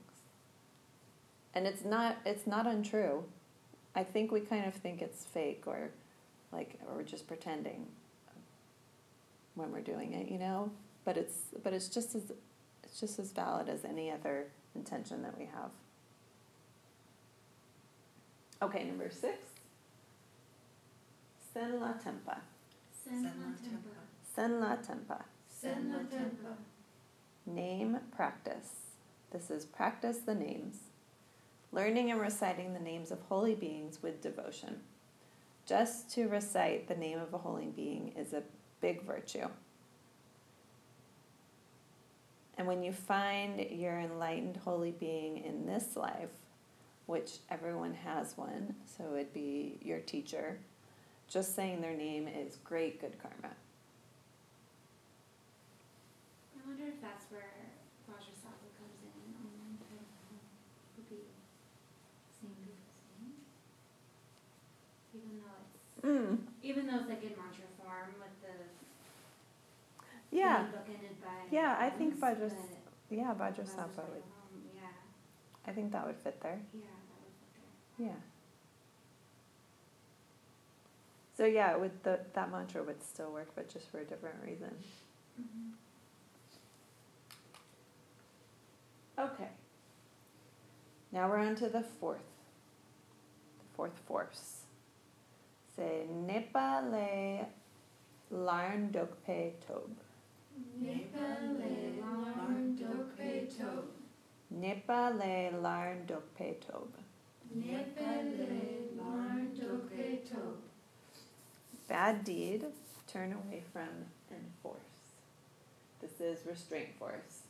Speaker 2: And it's not it's not untrue. I think we kind of think it's fake or like or we're just pretending when we're doing it, you know? But it's but it's just as it's just as valid as any other intention that we have. Okay, number six. Sen la tempa.
Speaker 1: Sen la tempa.
Speaker 2: Sen la tempa.
Speaker 4: Sen la Tempa.
Speaker 2: Name practice. This is practice the names. Learning and reciting the names of holy beings with devotion. Just to recite the name of a holy being is a big virtue. And when you find your enlightened holy being in this life, which everyone has one, so it'd be your teacher, just saying their name is great good karma.
Speaker 1: I wonder if that's where Vajrasattva comes in on the would be saying people's names. Even though it's
Speaker 2: Mm,
Speaker 1: even though it's like in mantra form with the
Speaker 2: yeah, Yeah, I think
Speaker 1: names,
Speaker 2: yeah, Vajrasattva would.
Speaker 1: home, yeah,
Speaker 2: I think that would fit there.
Speaker 1: yeah, that would fit there.
Speaker 2: Yeah. So yeah, with the that mantra would still work, but just for a different reason.
Speaker 1: Mm-hmm.
Speaker 2: Okay. Now we're on to the fourth. The fourth force. Say Nepa le Larn Dokpe Tob.
Speaker 4: Nepale Larn Dokpe Tob.
Speaker 2: Nepa le Larn Dokpe Tob.
Speaker 4: Nepale Larn Dokpe Tob.
Speaker 2: bad deed, turn away from, and force. This is restraint force.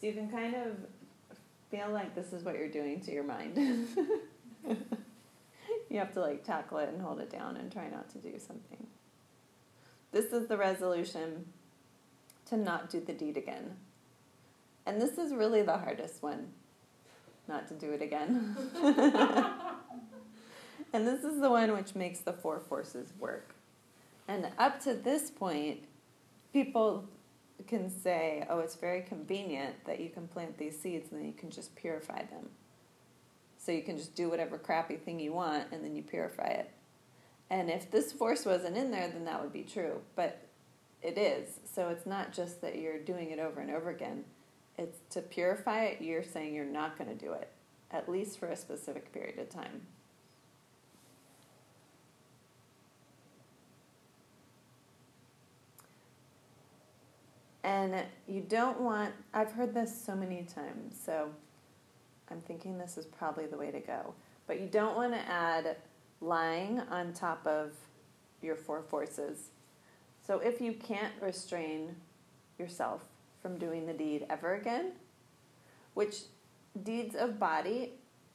Speaker 2: So you can kind of feel like this is what you're doing to your mind. you have to like tackle it and hold it down and try not to do something. This is the resolution to not do the deed again. And this is really the hardest one not to do it again. and this is the one which makes the four forces work. And up to this point, people can say, oh, it's very convenient that you can plant these seeds and then you can just purify them. So you can just do whatever crappy thing you want and then you purify it. And if this force wasn't in there, then that would be true. But it is. So it's not just that you're doing it over and over again. It's to purify it, you're saying you're not going to do it, at least for a specific period of time. And you don't want, I've heard this so many times, so I'm thinking this is probably the way to go. But you don't want to add lying on top of your four forces. So if you can't restrain yourself from doing the deed ever again, which deeds of body,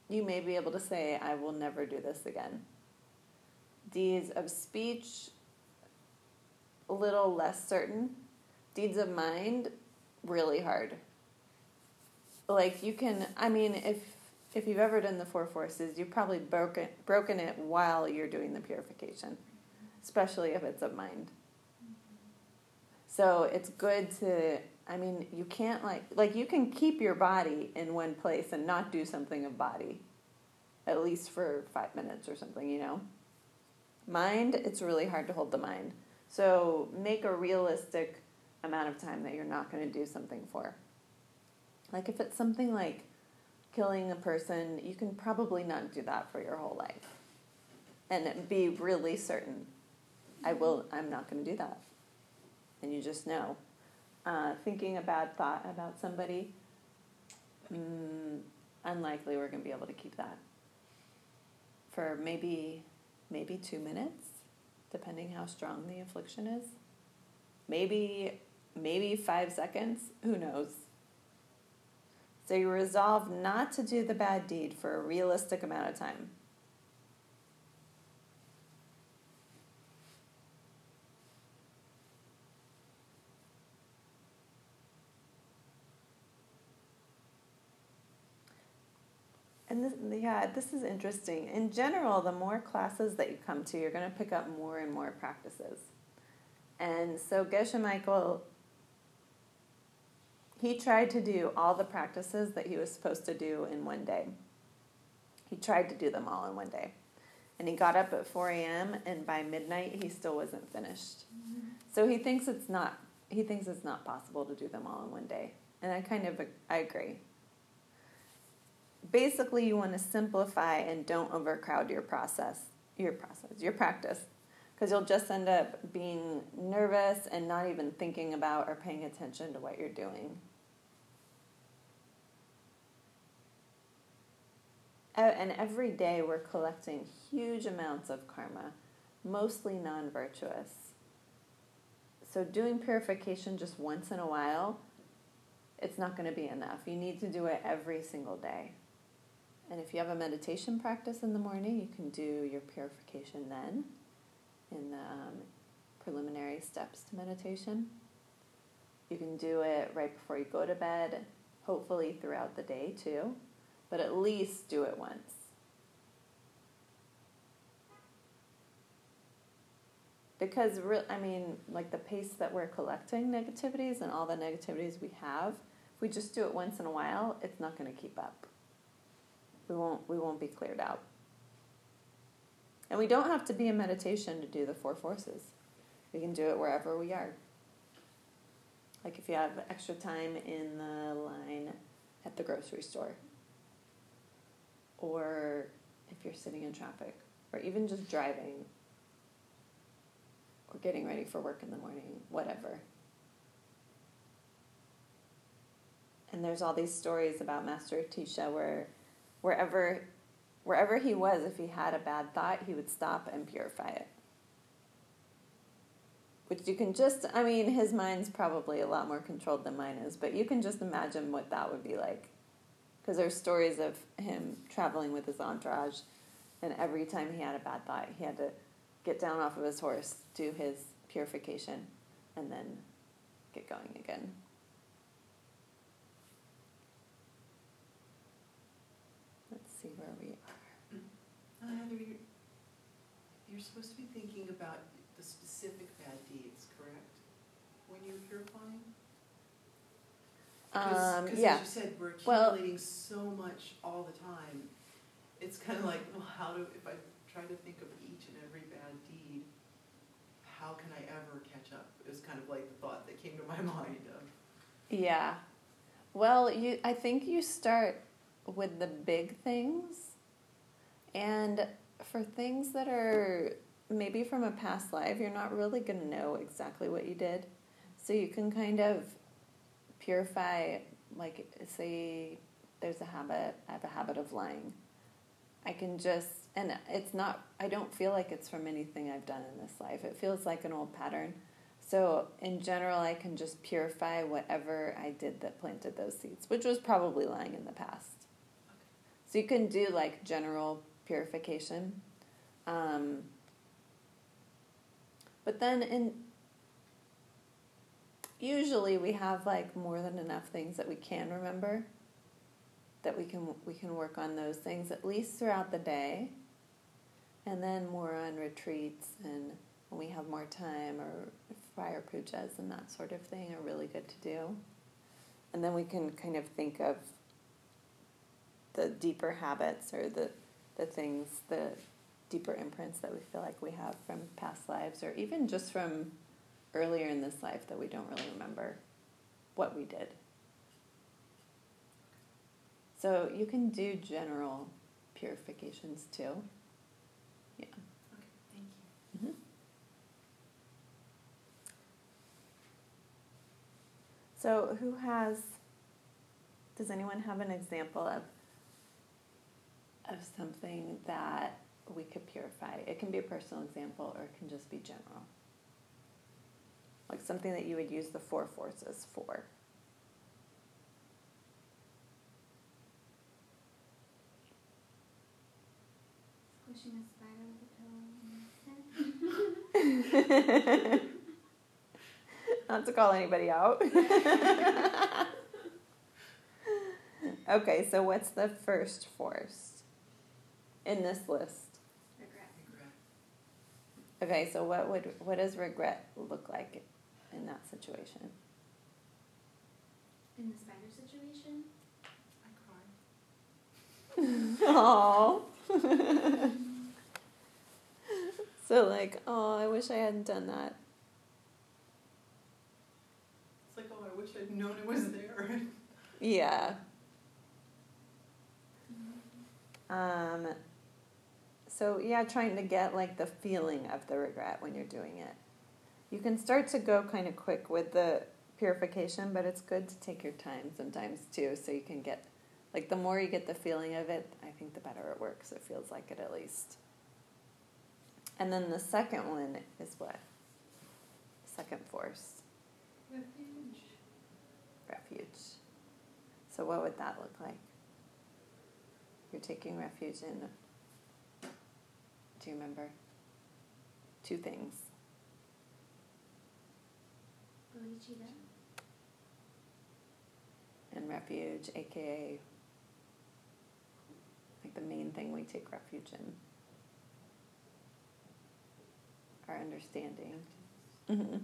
Speaker 2: you may be able to say, I will never do this again. Deeds of speech, a little less certain. Deeds of mind, really hard. Like you can, I mean, if if you've ever done the four forces, you've probably broken broken it while you're doing the purification, especially if it's of mind. So it's good to I mean, you can't like like you can keep your body in one place and not do something of body. At least for 5 minutes or something, you know. Mind, it's really hard to hold the mind. So make a realistic amount of time that you're not going to do something for. Like if it's something like killing a person, you can probably not do that for your whole life. And be really certain, I will I'm not going to do that. And you just know uh, thinking a bad thought about somebody, mm, unlikely we're going to be able to keep that for maybe maybe two minutes, depending how strong the affliction is. Maybe maybe five seconds. Who knows? So you resolve not to do the bad deed for a realistic amount of time. And this, yeah, this is interesting. In general, the more classes that you come to, you're going to pick up more and more practices. And so Geshe Michael, he tried to do all the practices that he was supposed to do in one day. He tried to do them all in one day. And he got up at 4 a.m. and by midnight he still wasn't finished. So he thinks it's not he thinks it's not possible to do them all in one day. And I kind of I agree basically you want to simplify and don't overcrowd your process, your process, your practice. Because you'll just end up being nervous and not even thinking about or paying attention to what you're doing. And every day we're collecting huge amounts of karma, mostly non virtuous. So, doing purification just once in a while, it's not going to be enough. You need to do it every single day. And if you have a meditation practice in the morning, you can do your purification then in the um, preliminary steps to meditation. You can do it right before you go to bed, hopefully throughout the day too, but at least do it once. Because, re- I mean, like the pace that we're collecting negativities and all the negativities we have, if we just do it once in a while, it's not going to keep up we won't we won't be cleared out. And we don't have to be in meditation to do the four forces. We can do it wherever we are. Like if you have extra time in the line at the grocery store, or if you're sitting in traffic, or even just driving, or getting ready for work in the morning, whatever. And there's all these stories about Master Atisha where wherever wherever he was, if he had a bad thought, he would stop and purify it. which you can just, I mean, his mind's probably a lot more controlled than mine is, but you can just imagine what that would be like. Because there's stories of him traveling with his entourage, and every time he had a bad thought, he had to get down off of his horse, do his purification, and then get going again. Let's see where we are.
Speaker 3: You're, you're supposed to be thinking about the specific bad deeds, correct? When you're purifying?
Speaker 2: Um,
Speaker 3: Because
Speaker 2: yeah.
Speaker 3: as you said, we're
Speaker 2: Well-
Speaker 3: accumulating so much all the time. It's kind of like, well, how do, if I try to think of each and every bad deed, how can I ever catch up? It was kind of like the thought that came to my mind of,
Speaker 2: Yeah. Well, you I think you start with the big things and for things that are maybe from a past life, you're not really going to know exactly what you did. So you can kind of purify like say there's a habit, I have a habit of lying. I can just and it's not I don't feel like it's from anything I've done in this life. It feels like an old pattern. So, in general, I can just purify whatever I did that planted those seeds, which was probably lying in the past. So, you can do like general purification. Um, but then, in usually, we have like more than enough things that we can remember that we can we can work on those things at least throughout the day and then more on retreats and when we have more time or fire pujas and that sort of thing are really good to do. And then we can kind of think of the deeper habits or the, the things, the deeper imprints that we feel like we have from past lives or even just from earlier in this life that we don't really remember what we did. So you can do general purifications too. Yeah.
Speaker 3: okay, thank you.
Speaker 2: Mhm. So, who has? Does anyone have an example of of something that we could purify? It can be a personal example, or it can just be general. Like something that you would use the four forces for.
Speaker 1: Squishing a spider with a pillow in his head.
Speaker 2: Not to call anybody out. okay, so what's the first force in this list?
Speaker 1: Regret.
Speaker 3: Regret.
Speaker 2: Okay, so what would what does regret look like in that situation?
Speaker 1: In the spider situation,
Speaker 3: I cried.
Speaker 2: Oh. so like, oh, I wish I hadn't done that.
Speaker 3: It's like, oh, I wish I'd known it was there.
Speaker 2: Yeah. Um, so yeah, trying to get like the feeling of the regret when you're doing it. You can start to go kind of quick with the purification, but it's good to take your time sometimes too, so you can get like the more you get the feeling of it, I think the better it works. It feels like it at least. And then the second one is what? Second force,
Speaker 3: Refuge.
Speaker 2: refuge. So what would that look like? You're taking refuge in. Do you remember? Two things. And refuge, aka like the main thing we take refuge in. Our understanding. hmm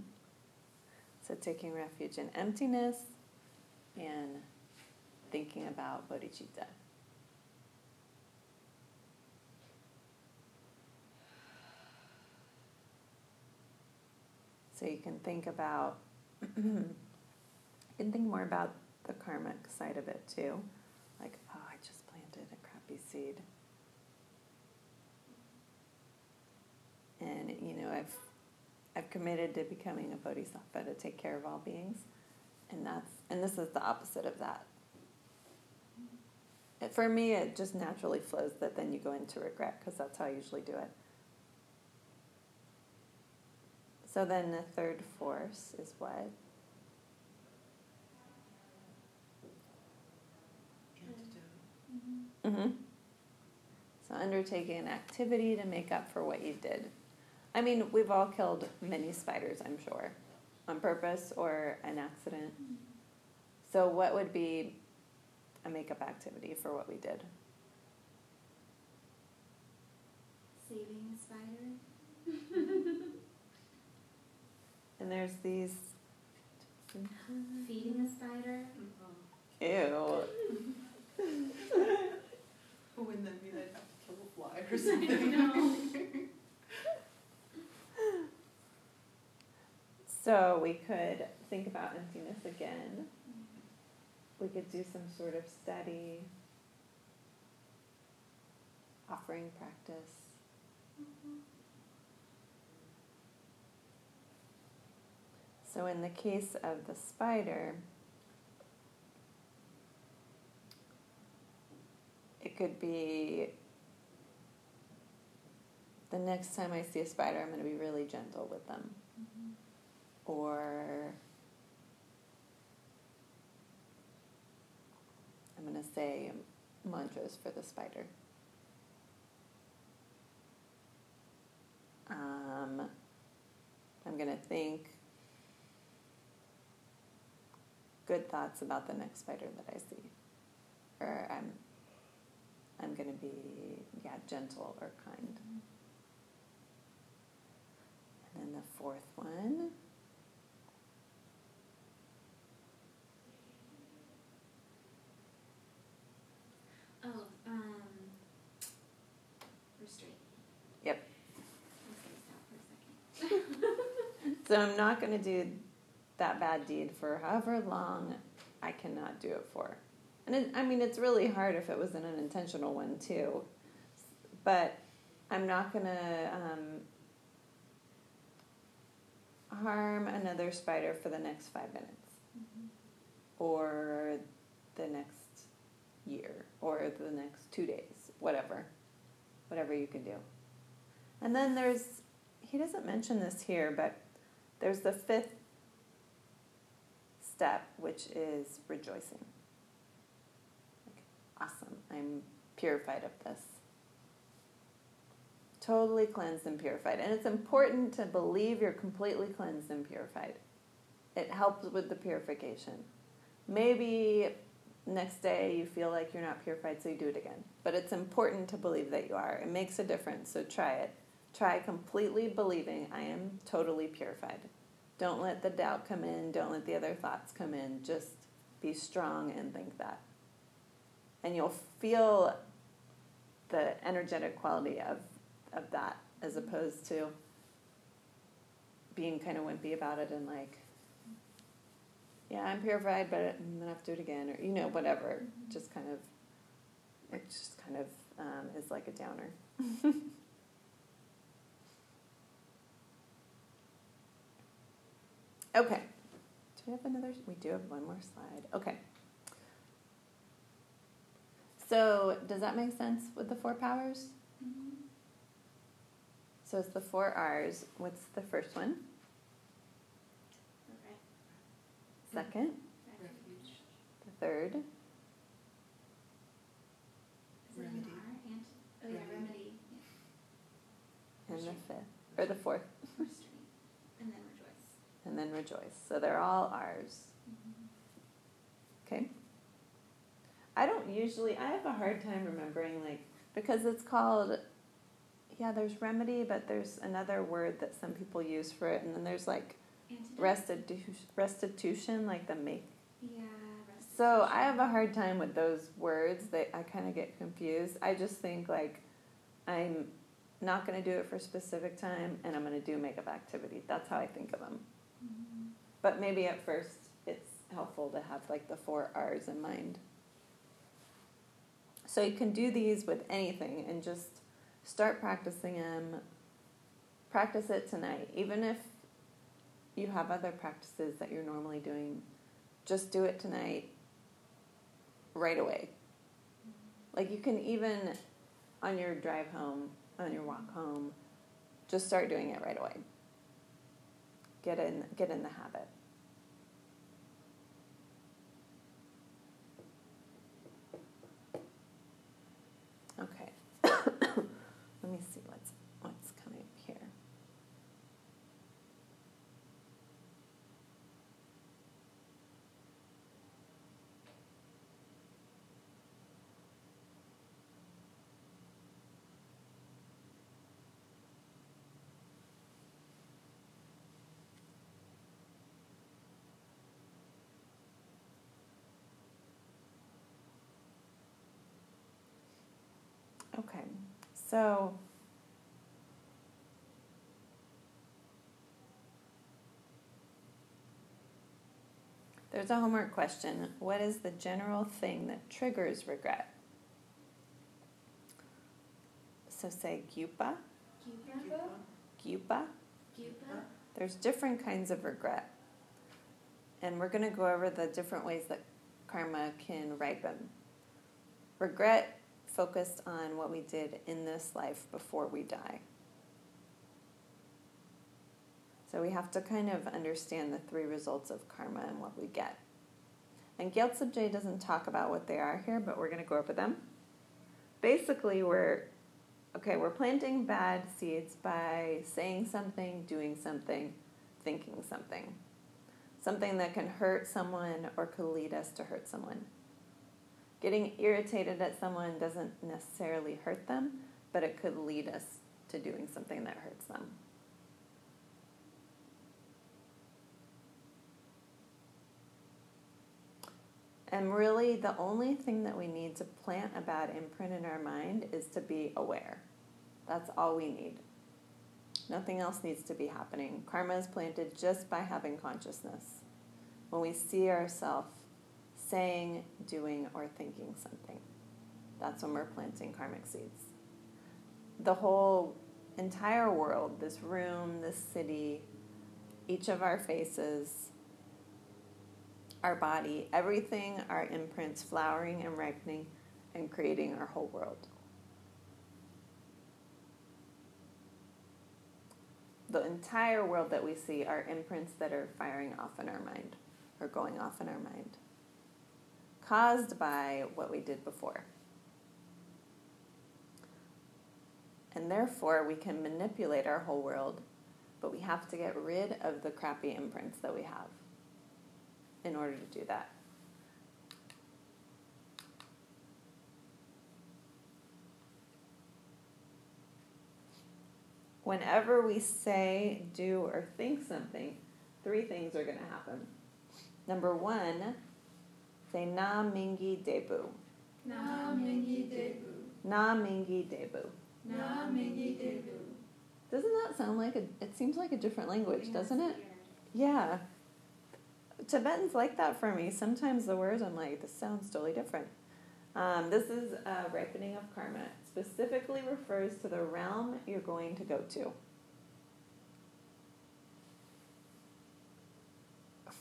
Speaker 2: So taking refuge in emptiness and thinking about bodhicitta. So you can think about, Mm-hmm. can think more about the karmic side of it too. Like, oh, I just planted a crappy seed. And, you know, I've, I've committed to becoming a bodhisattva to take care of all beings. And that's, and this is the opposite of that. It- For me, it just naturally flows that then you go into regret because that's how I usually do it. So then the third force is what? Mm-hmm. So undertaking an activity to make up for what you did. I mean, we've all killed many spiders, I'm sure, on purpose or an accident. So what would be a makeup activity for what we did?
Speaker 1: Saving a spider.
Speaker 2: And there's these.
Speaker 1: Feeding a spider.
Speaker 2: Ew.
Speaker 3: Oh, and then we like have to kill a fly or something.
Speaker 1: know.
Speaker 2: So we could think about emptiness again. We could do some sort of steady offering practice. Mm-hmm. So, in the case of the spider, it could be the next time I see a spider, I'm going to be really gentle with them. Or I'm going to say mantras for the spider. Um, I'm going to think good thoughts about the next spider that I see. Or I'm I'm going to be yeah, gentle or kind. And then the fourth one.
Speaker 1: Oh, um, restraint.
Speaker 2: Yep.
Speaker 1: I was gonna stop for a second.
Speaker 2: So I'm not going to do that bad deed for however long I cannot do it for. And it, I mean, it's really hard if it was an unintentional one too. But I'm not going to um, harm another spider for the next five minutes or the next year or the next two days, whatever. Whatever you can do. And then there's, he doesn't mention this here, but there's the fifth step, which is rejoicing. Awesome, I'm purified of this. Totally cleansed and purified. And it's important to believe you're completely cleansed and purified. It helps with the purification. Maybe next day you feel like you're not purified, so you do it again. But it's important to believe that you are. It makes a difference, so try it. Try completely believing I am totally purified. Don't let the doubt come in, don't let the other thoughts come in. Just be strong and think that. And you'll feel the energetic quality of, of that as opposed to being kind of wimpy about it and like, yeah, I'm purified, but I'm gonna have to do it again, or you know, whatever. Just kind of, it just kind of um, is like a downer. okay. Do we have another? We do have one more slide. Okay. So, does that make sense with the four powers?
Speaker 1: Mhm.
Speaker 2: So, it's the four R's. What's the first one?
Speaker 1: Okay.
Speaker 2: Second?
Speaker 3: Refuge.
Speaker 2: The third?
Speaker 1: Is it an R? Ant- oh yeah,
Speaker 3: Remedy.
Speaker 1: remedy.
Speaker 2: And the fifth? Or the fourth?
Speaker 1: Yeah. Restraint. And then rejoice.
Speaker 2: And then rejoice. So, they're all R's. Okay. I don't usually, I have a hard time remembering, like, because it's called, yeah, there's remedy, but there's another word that some people use for it, and then there's like restitution, restitution like the make.
Speaker 1: Yeah.
Speaker 2: So I have a hard time with those words. That I kind of get confused. I just think like I'm not going to do it for a specific time, and I'm going to do makeup activity. That's how I think of them.
Speaker 1: Mhm.
Speaker 2: But maybe at first it's helpful to have like the four R's in mind. So you can do these with anything and just start practicing them. Practice it tonight. Even if you have other practices that you're normally doing, just do it tonight right away. Like you can even on your drive home, on your walk home, just start doing it right away. Get in get in the habit. Okay. Let me see what's what's coming up here. Okay. So there's a homework question. What is the general thing that triggers regret? So say gyupa.
Speaker 1: Gyupa?
Speaker 2: There's different kinds of regret. And we're going to go over the different ways that karma can ripen. Regret focused on what we did in this life before we die. So we have to kind of understand the three results of karma and what we get. And Gyaltsab Je doesn't talk about what they are here, but we're going to go over them. Basically, we're okay, we're planting bad seeds by saying something, doing something, thinking something. Something that can hurt someone or could lead us to hurt someone. Getting irritated at someone doesn't necessarily hurt them, but it could lead us to doing something that hurts them. And really, the only thing that we need to plant a bad imprint in our mind is to be aware. That's all we need. Nothing else needs to be happening. Karma is planted just by having consciousness. When we see ourselves saying, doing, or thinking something, that's when we're planting karmic seeds. The whole entire world, this room, this city, each of our faces, our body, everything, our imprints flowering and ripening and creating our whole world. The entire world that we see are imprints that are firing off in our mind or going off in our mind, caused by what we did before. And therefore, we can manipulate our whole world, but we have to get rid of the crappy imprints that we have in order to do that. Whenever we say, do, or think something, three things are going to happen. Number one, say na mingi debu.
Speaker 4: Na mingi debu.
Speaker 2: Na mingi debu.
Speaker 4: Na mingi debu.
Speaker 2: Doesn't that sound like a? It seems like a different language,
Speaker 1: Yeah,
Speaker 2: doesn't it? Yeah. Tibetans like that for me. Sometimes the words I'm like, this sounds totally different. Um, this is a ripening of karma. It specifically refers to the realm you're going to go to.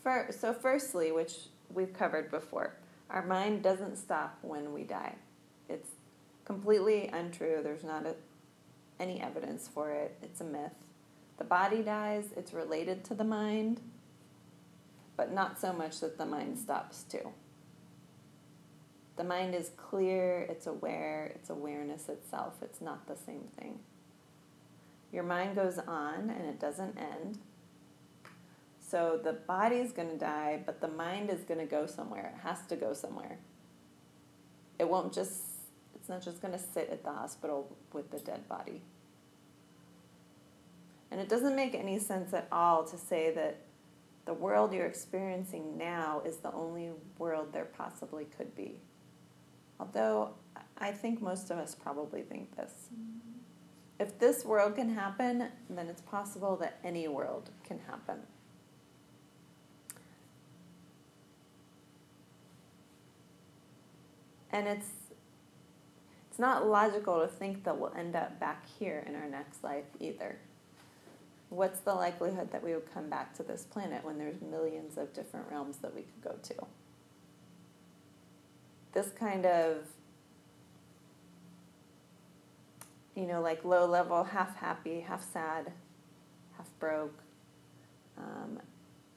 Speaker 2: For, so, firstly, which we've covered before, our mind doesn't stop when we die. It's completely untrue. There's not a, any evidence for it. It's a myth. The body dies, it's related to the mind, but not so much that the mind stops too. The mind is clear, it's aware, it's awareness itself. It's not the same thing. Your mind goes on and it doesn't end. So the body's going to die, but the mind is going to go somewhere. It has to go somewhere. It won't just, it's not just going to sit at the hospital with the dead body. And it doesn't make any sense at all to say that the world you're experiencing now is the only world there possibly could be. Although I think most of us probably think this. Mm-hmm. If this world can happen, then it's possible that any world can happen. And it's it's not logical to think that we'll end up back here in our next life either. What's the likelihood that we would come back to this planet when there's millions of different realms that we could go to? This kind of, you know, like low level, half happy, half sad, half broke, um,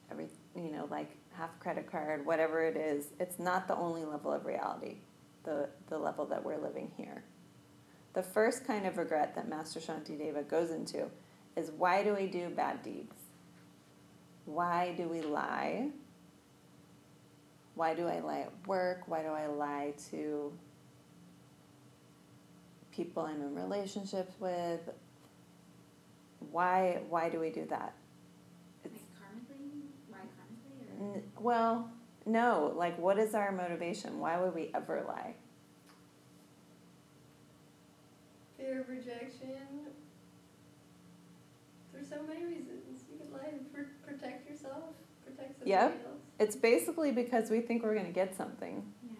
Speaker 2: every you know like half credit card, whatever it is. It's not the only level of reality, the the level that we're living here. The first kind of regret that Master Shantideva goes into is why do we do bad deeds? Why do we lie? Why do I lie at work? Why do I lie to people I'm in relationships with? Why why do we do that?
Speaker 1: Like karmically? Why karmically? Or?
Speaker 2: Well, no. Like, what is our motivation? Why would we ever lie?
Speaker 4: Fear of rejection. There's so many reasons. You could lie to pr- protect yourself, protect somebody
Speaker 2: Yep.
Speaker 4: else.
Speaker 2: It's basically because we think we're going to get something.
Speaker 1: Yeah.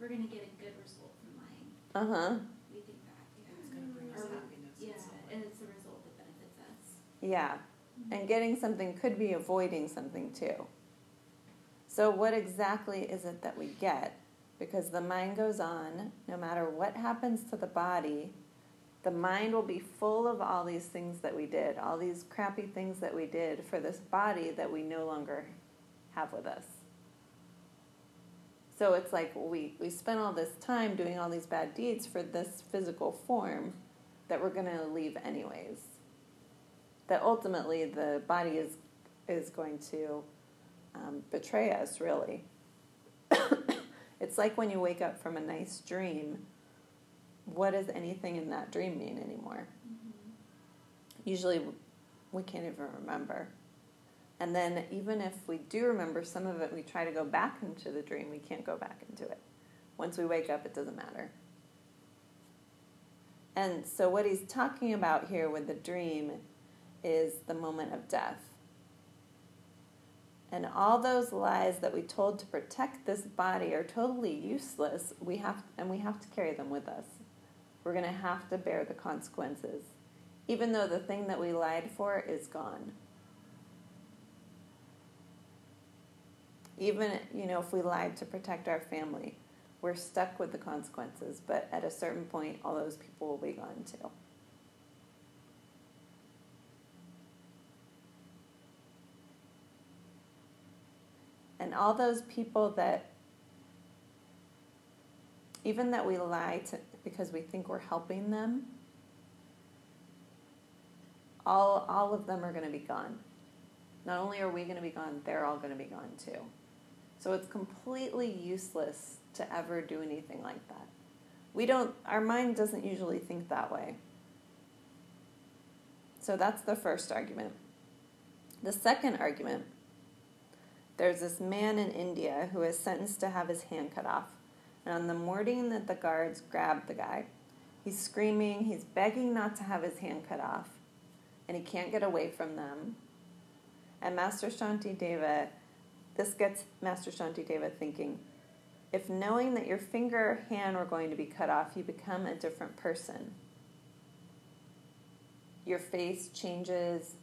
Speaker 1: We're gonna get a good result from lying.
Speaker 2: Uh huh.
Speaker 1: We think that. Yeah.
Speaker 5: It's gonna bring us happiness
Speaker 1: Yeah,
Speaker 5: and
Speaker 1: and it's a result that benefits us.
Speaker 2: Yeah. And getting something could be avoiding something too. So, what exactly is it that we get? Because the mind goes on, no matter what happens to the body, the mind will be full of all these things that we did, all these crappy things that we did for this body that we no longer have with us. So it's like we, we spent all this time doing all these bad deeds for this physical form that we're going to leave anyways that ultimately the body is is going to um, betray us really. It's like when you wake up from a nice dream what does anything in that dream mean anymore? Usually we can't even remember. And then even if we do remember some of it we try to go back into the dream we can't go back into it. Once we wake up it doesn't matter. And so what he's talking about here with the dream is the moment of death. And all those lies that we told to protect this body are totally useless. We have and we have to carry them with us. We're going to have to bear the consequences even though the thing that we lied for is gone. Even, you know, if we lied to protect our family, we're stuck with the consequences, but at a certain point all those people will be gone too. And all those people that, even that we lie to because we think we're helping them, all, all of them are going to be gone. Not only are we going to be gone, they're all going to be gone too. So it's completely useless to ever do anything like that. We don't, our mind doesn't usually think that way. So that's the first argument. The second argument there's this man in India who is sentenced to have his hand cut off. And on the morning that the guards grab the guy, he's screaming, he's begging not to have his hand cut off, and he can't get away from them. And Master Shantideva, this gets Master Shantideva thinking if knowing that your finger or hand were going to be cut off, you become a different person. Your face changes,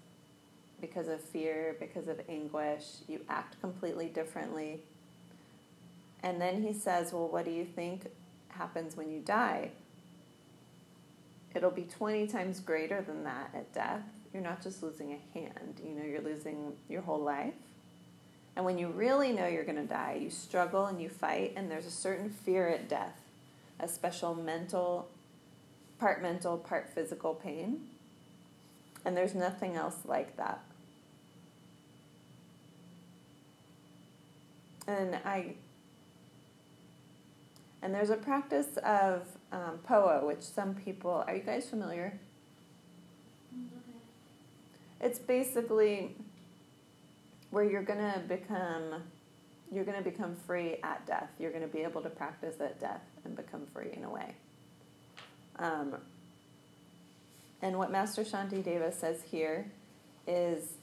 Speaker 2: because of fear, because of anguish. You act completely differently. And then he says, Well, what do you think happens when you die? It'll be 20 times greater than that at death. You're not just losing a hand, you know, you're losing your whole life. And when you really know you're going to die, you struggle and you fight, and there's a certain fear at death, a special mental, part mental, part physical pain. And there's nothing else like that. And I and there's a practice of um, phowa, which some people are you guys familiar? It's basically where you're gonna become you're gonna become free at death. You're gonna be able to practice at death and become free in a way. Um, and what Master Shantideva says here is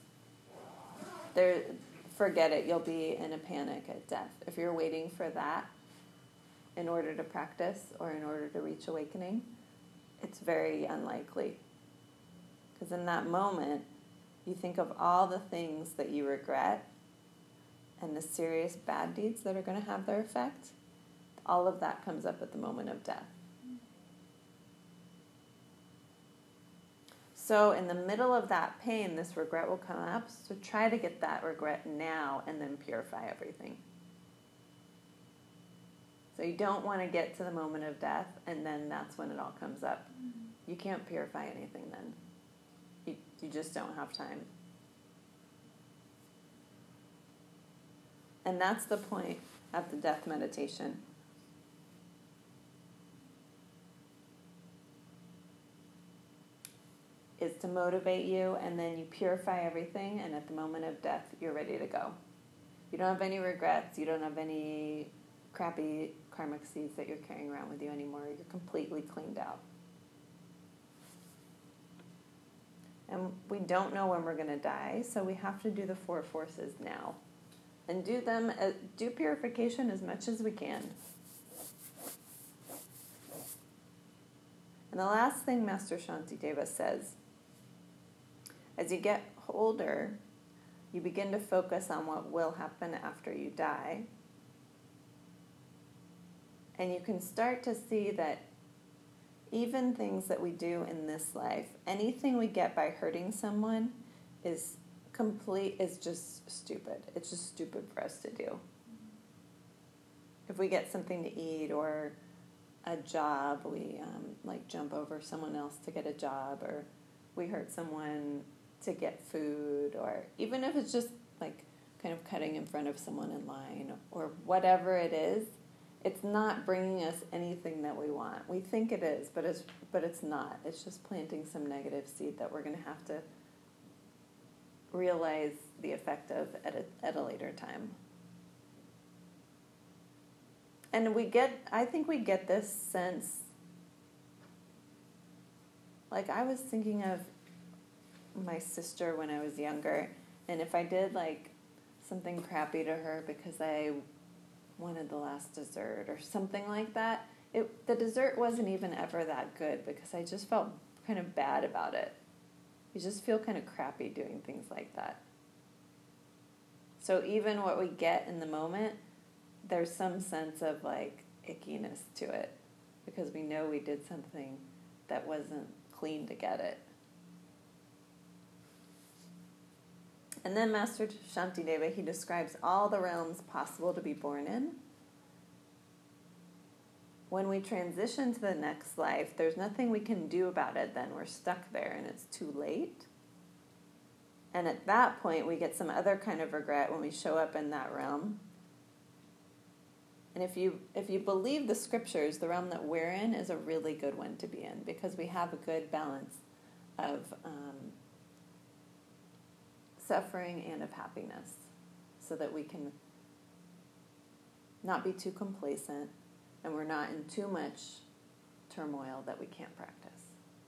Speaker 2: there forget it, you'll be in a panic at death. If you're waiting for that in order to practice or in order to reach awakening, it's very unlikely. Because in that moment, you think of all the things that you regret and the serious bad deeds that are going to have their effect. All of that comes up at the moment of death. So, in the middle of that pain, this regret will come up. So, try to get that regret now and then purify everything. So, you don't want to get to the moment of death and then that's when it all comes up. Mm-hmm. You can't purify anything then. You, you just don't have time. And that's the point of the death meditation. Is to motivate you and then you purify everything and at the moment of death you're ready to go. You don't have any regrets, you don't have any crappy karmic seeds that you're carrying around with you anymore. You're completely cleaned out. And we don't know when we're going to die, so we have to do the four forces now. And do them, uh, do purification as much as we can. And the last thing Master Shantideva says as you get older, you begin to focus on what will happen after you die. And you can start to see that even things that we do in this life, anything we get by hurting someone is complete is just stupid. It's just stupid for us to do. If we get something to eat or a job, we um, like jump over someone else to get a job, or we hurt someone to get food, or even if it's just like kind of cutting in front of someone in line, or whatever it is, it's not bringing us anything that we want. We think it is, but it's but it's not. It's just planting some negative seed that we're going to have to realize the effect of at a, at a later time. And we get I think we get this sense like I was thinking of my sister when I was younger and if I did like something crappy to her because I wanted the last dessert or something like that. It, the dessert wasn't even ever that good because I just felt kind of bad about it. You just feel kind of crappy doing things like that. So even what we get in the moment, there's some sense of like ickiness to it because we know we did something that wasn't clean to get it. And then Master Shantideva, he describes all the realms possible to be born in. When we transition to the next life, there's nothing we can do about it then. We're stuck there and it's too late. And at that point, we get some other kind of regret when we show up in that realm. And if you if you believe the scriptures, the realm that we're in is a really good one to be in because we have a good balance of um, suffering and of happiness so that we can not be too complacent and we're not in too much turmoil that we can't practice.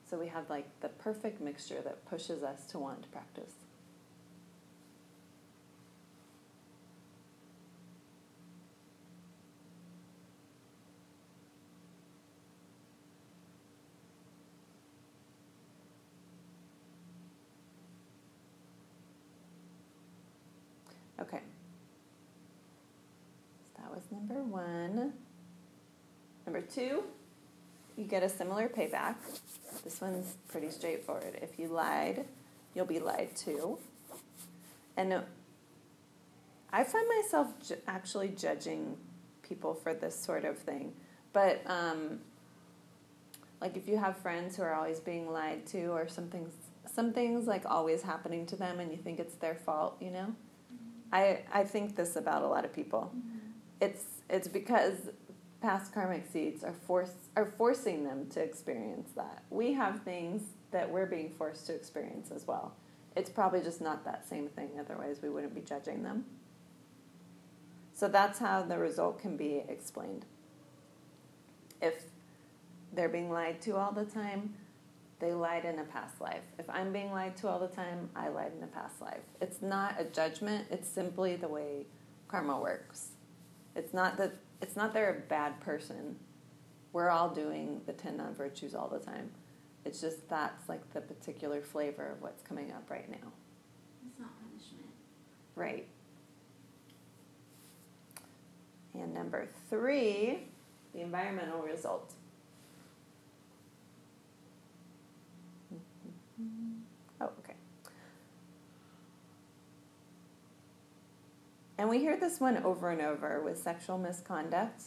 Speaker 2: So we have like the perfect mixture that pushes us to want to practice. Okay. So that was number one. Number two, you get a similar payback. This one's pretty straightforward. If you lied, you'll be lied to. And I find myself ju- actually judging people for this sort of thing. But, um, like, if you have friends who are always being lied to, or something's, something's like always happening to them and you think it's their fault, you know? I, I think this about a lot of people. It's, it's because past karmic seeds are force are forcing them to experience that. We have things that we're being forced to experience as well. It's probably just not that same thing, otherwise we wouldn't be judging them. So that's how the result can be explained. If they're being lied to all the time, they lied in a past life. If I'm being lied to all the time, I lied in a past life. It's not a judgment, it's simply the way karma works. It's not that it's not they're a bad person. We're all doing the 10 non virtues all the time. It's just that's like the particular flavor of what's coming up right now.
Speaker 1: It's not punishment.
Speaker 2: Right. And number three, the environmental result. Oh, okay. And we hear this one over and over with sexual misconduct.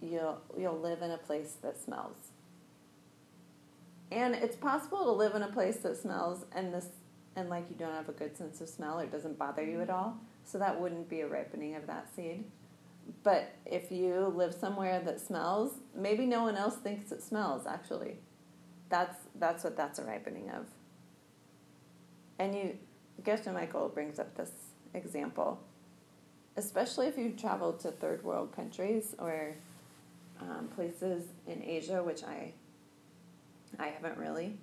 Speaker 2: You'll you'll live in a place that smells. And it's possible to live in a place that smells and this and like you don't have a good sense of smell or it doesn't bother you at mm-hmm. all. So that wouldn't be a ripening of that seed. But if you live somewhere that smells, maybe no one else thinks it smells actually. That's that's what that's a ripening of. And you Geshe Michael brings up this example. Especially if you travel to third world countries or um, places in Asia, which I I haven't really,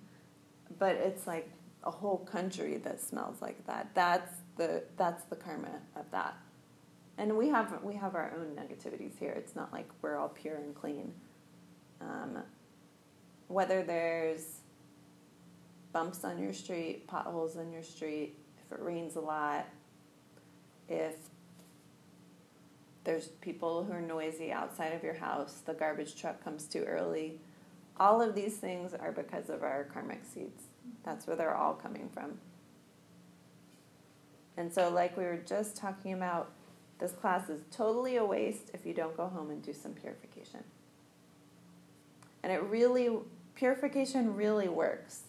Speaker 2: but it's like a whole country that smells like that. That's the that's the karma of that. And we have we have our own negativities here. It's not like we're all pure and clean. Um, whether there's bumps on your street, potholes on your street, if it rains a lot, if there's people who are noisy outside of your house, the garbage truck comes too early. All of these things are because of our karmic seeds. That's where they're all coming from. And so, like we were just talking about, this class is totally a waste if you don't go home and do some purification. And it really, purification really works.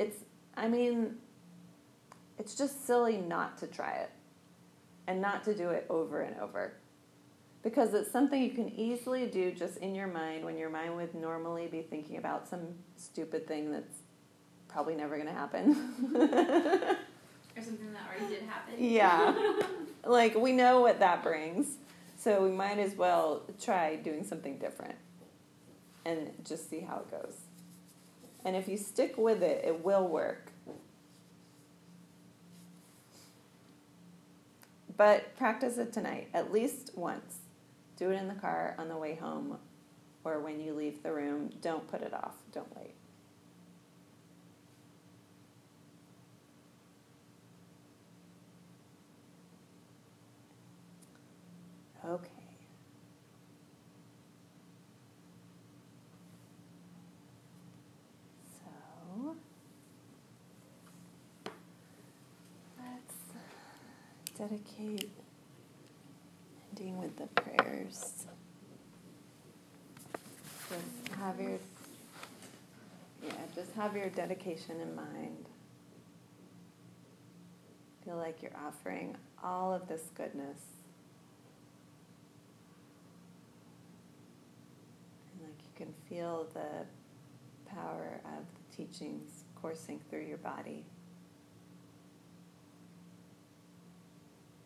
Speaker 2: It's, I mean, it's just silly not to try it and not to do it over and over. Because it's something you can easily do just in your mind when your mind would normally be thinking about some stupid thing that's probably never going to happen.
Speaker 1: Or something that already did happen.
Speaker 2: Yeah. like we know what that brings. So we might as well try doing something different and just see how it goes. And if you stick with it, it will work. But practice it tonight, at least once. Do it in the car on the way home or when you leave the room. Don't put it off. Don't wait. Okay. So let's dedicate ending with the prayers. Just have your yeah, just have your dedication in mind. Feel like you're offering all of this goodness And like you can feel the power of the teachings coursing through your body.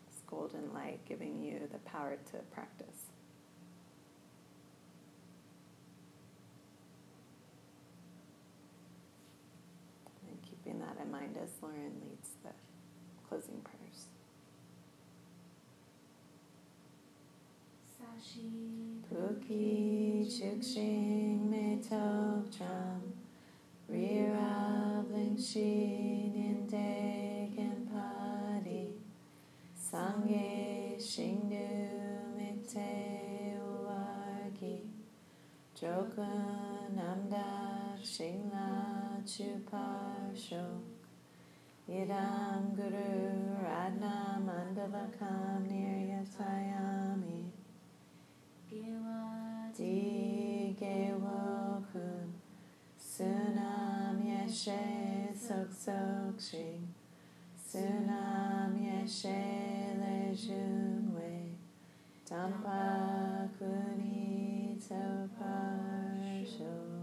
Speaker 2: This golden light giving you the power to practice. And keeping that in mind as Lauren leads the closing prayers. Puki Chukshing Me Tok Rira Bling Shi Nien Deg and Padi Sangye Shingdu Mite Uwargi Jokun Namdak Shingla Chuparsho Idam Guru Radna Mandalakam Niryasayami Di Gewo Kun Sunam Yeshe Sok Sok Shing Sunam Yeshe Le Junwe Tampa Kuni To Parsho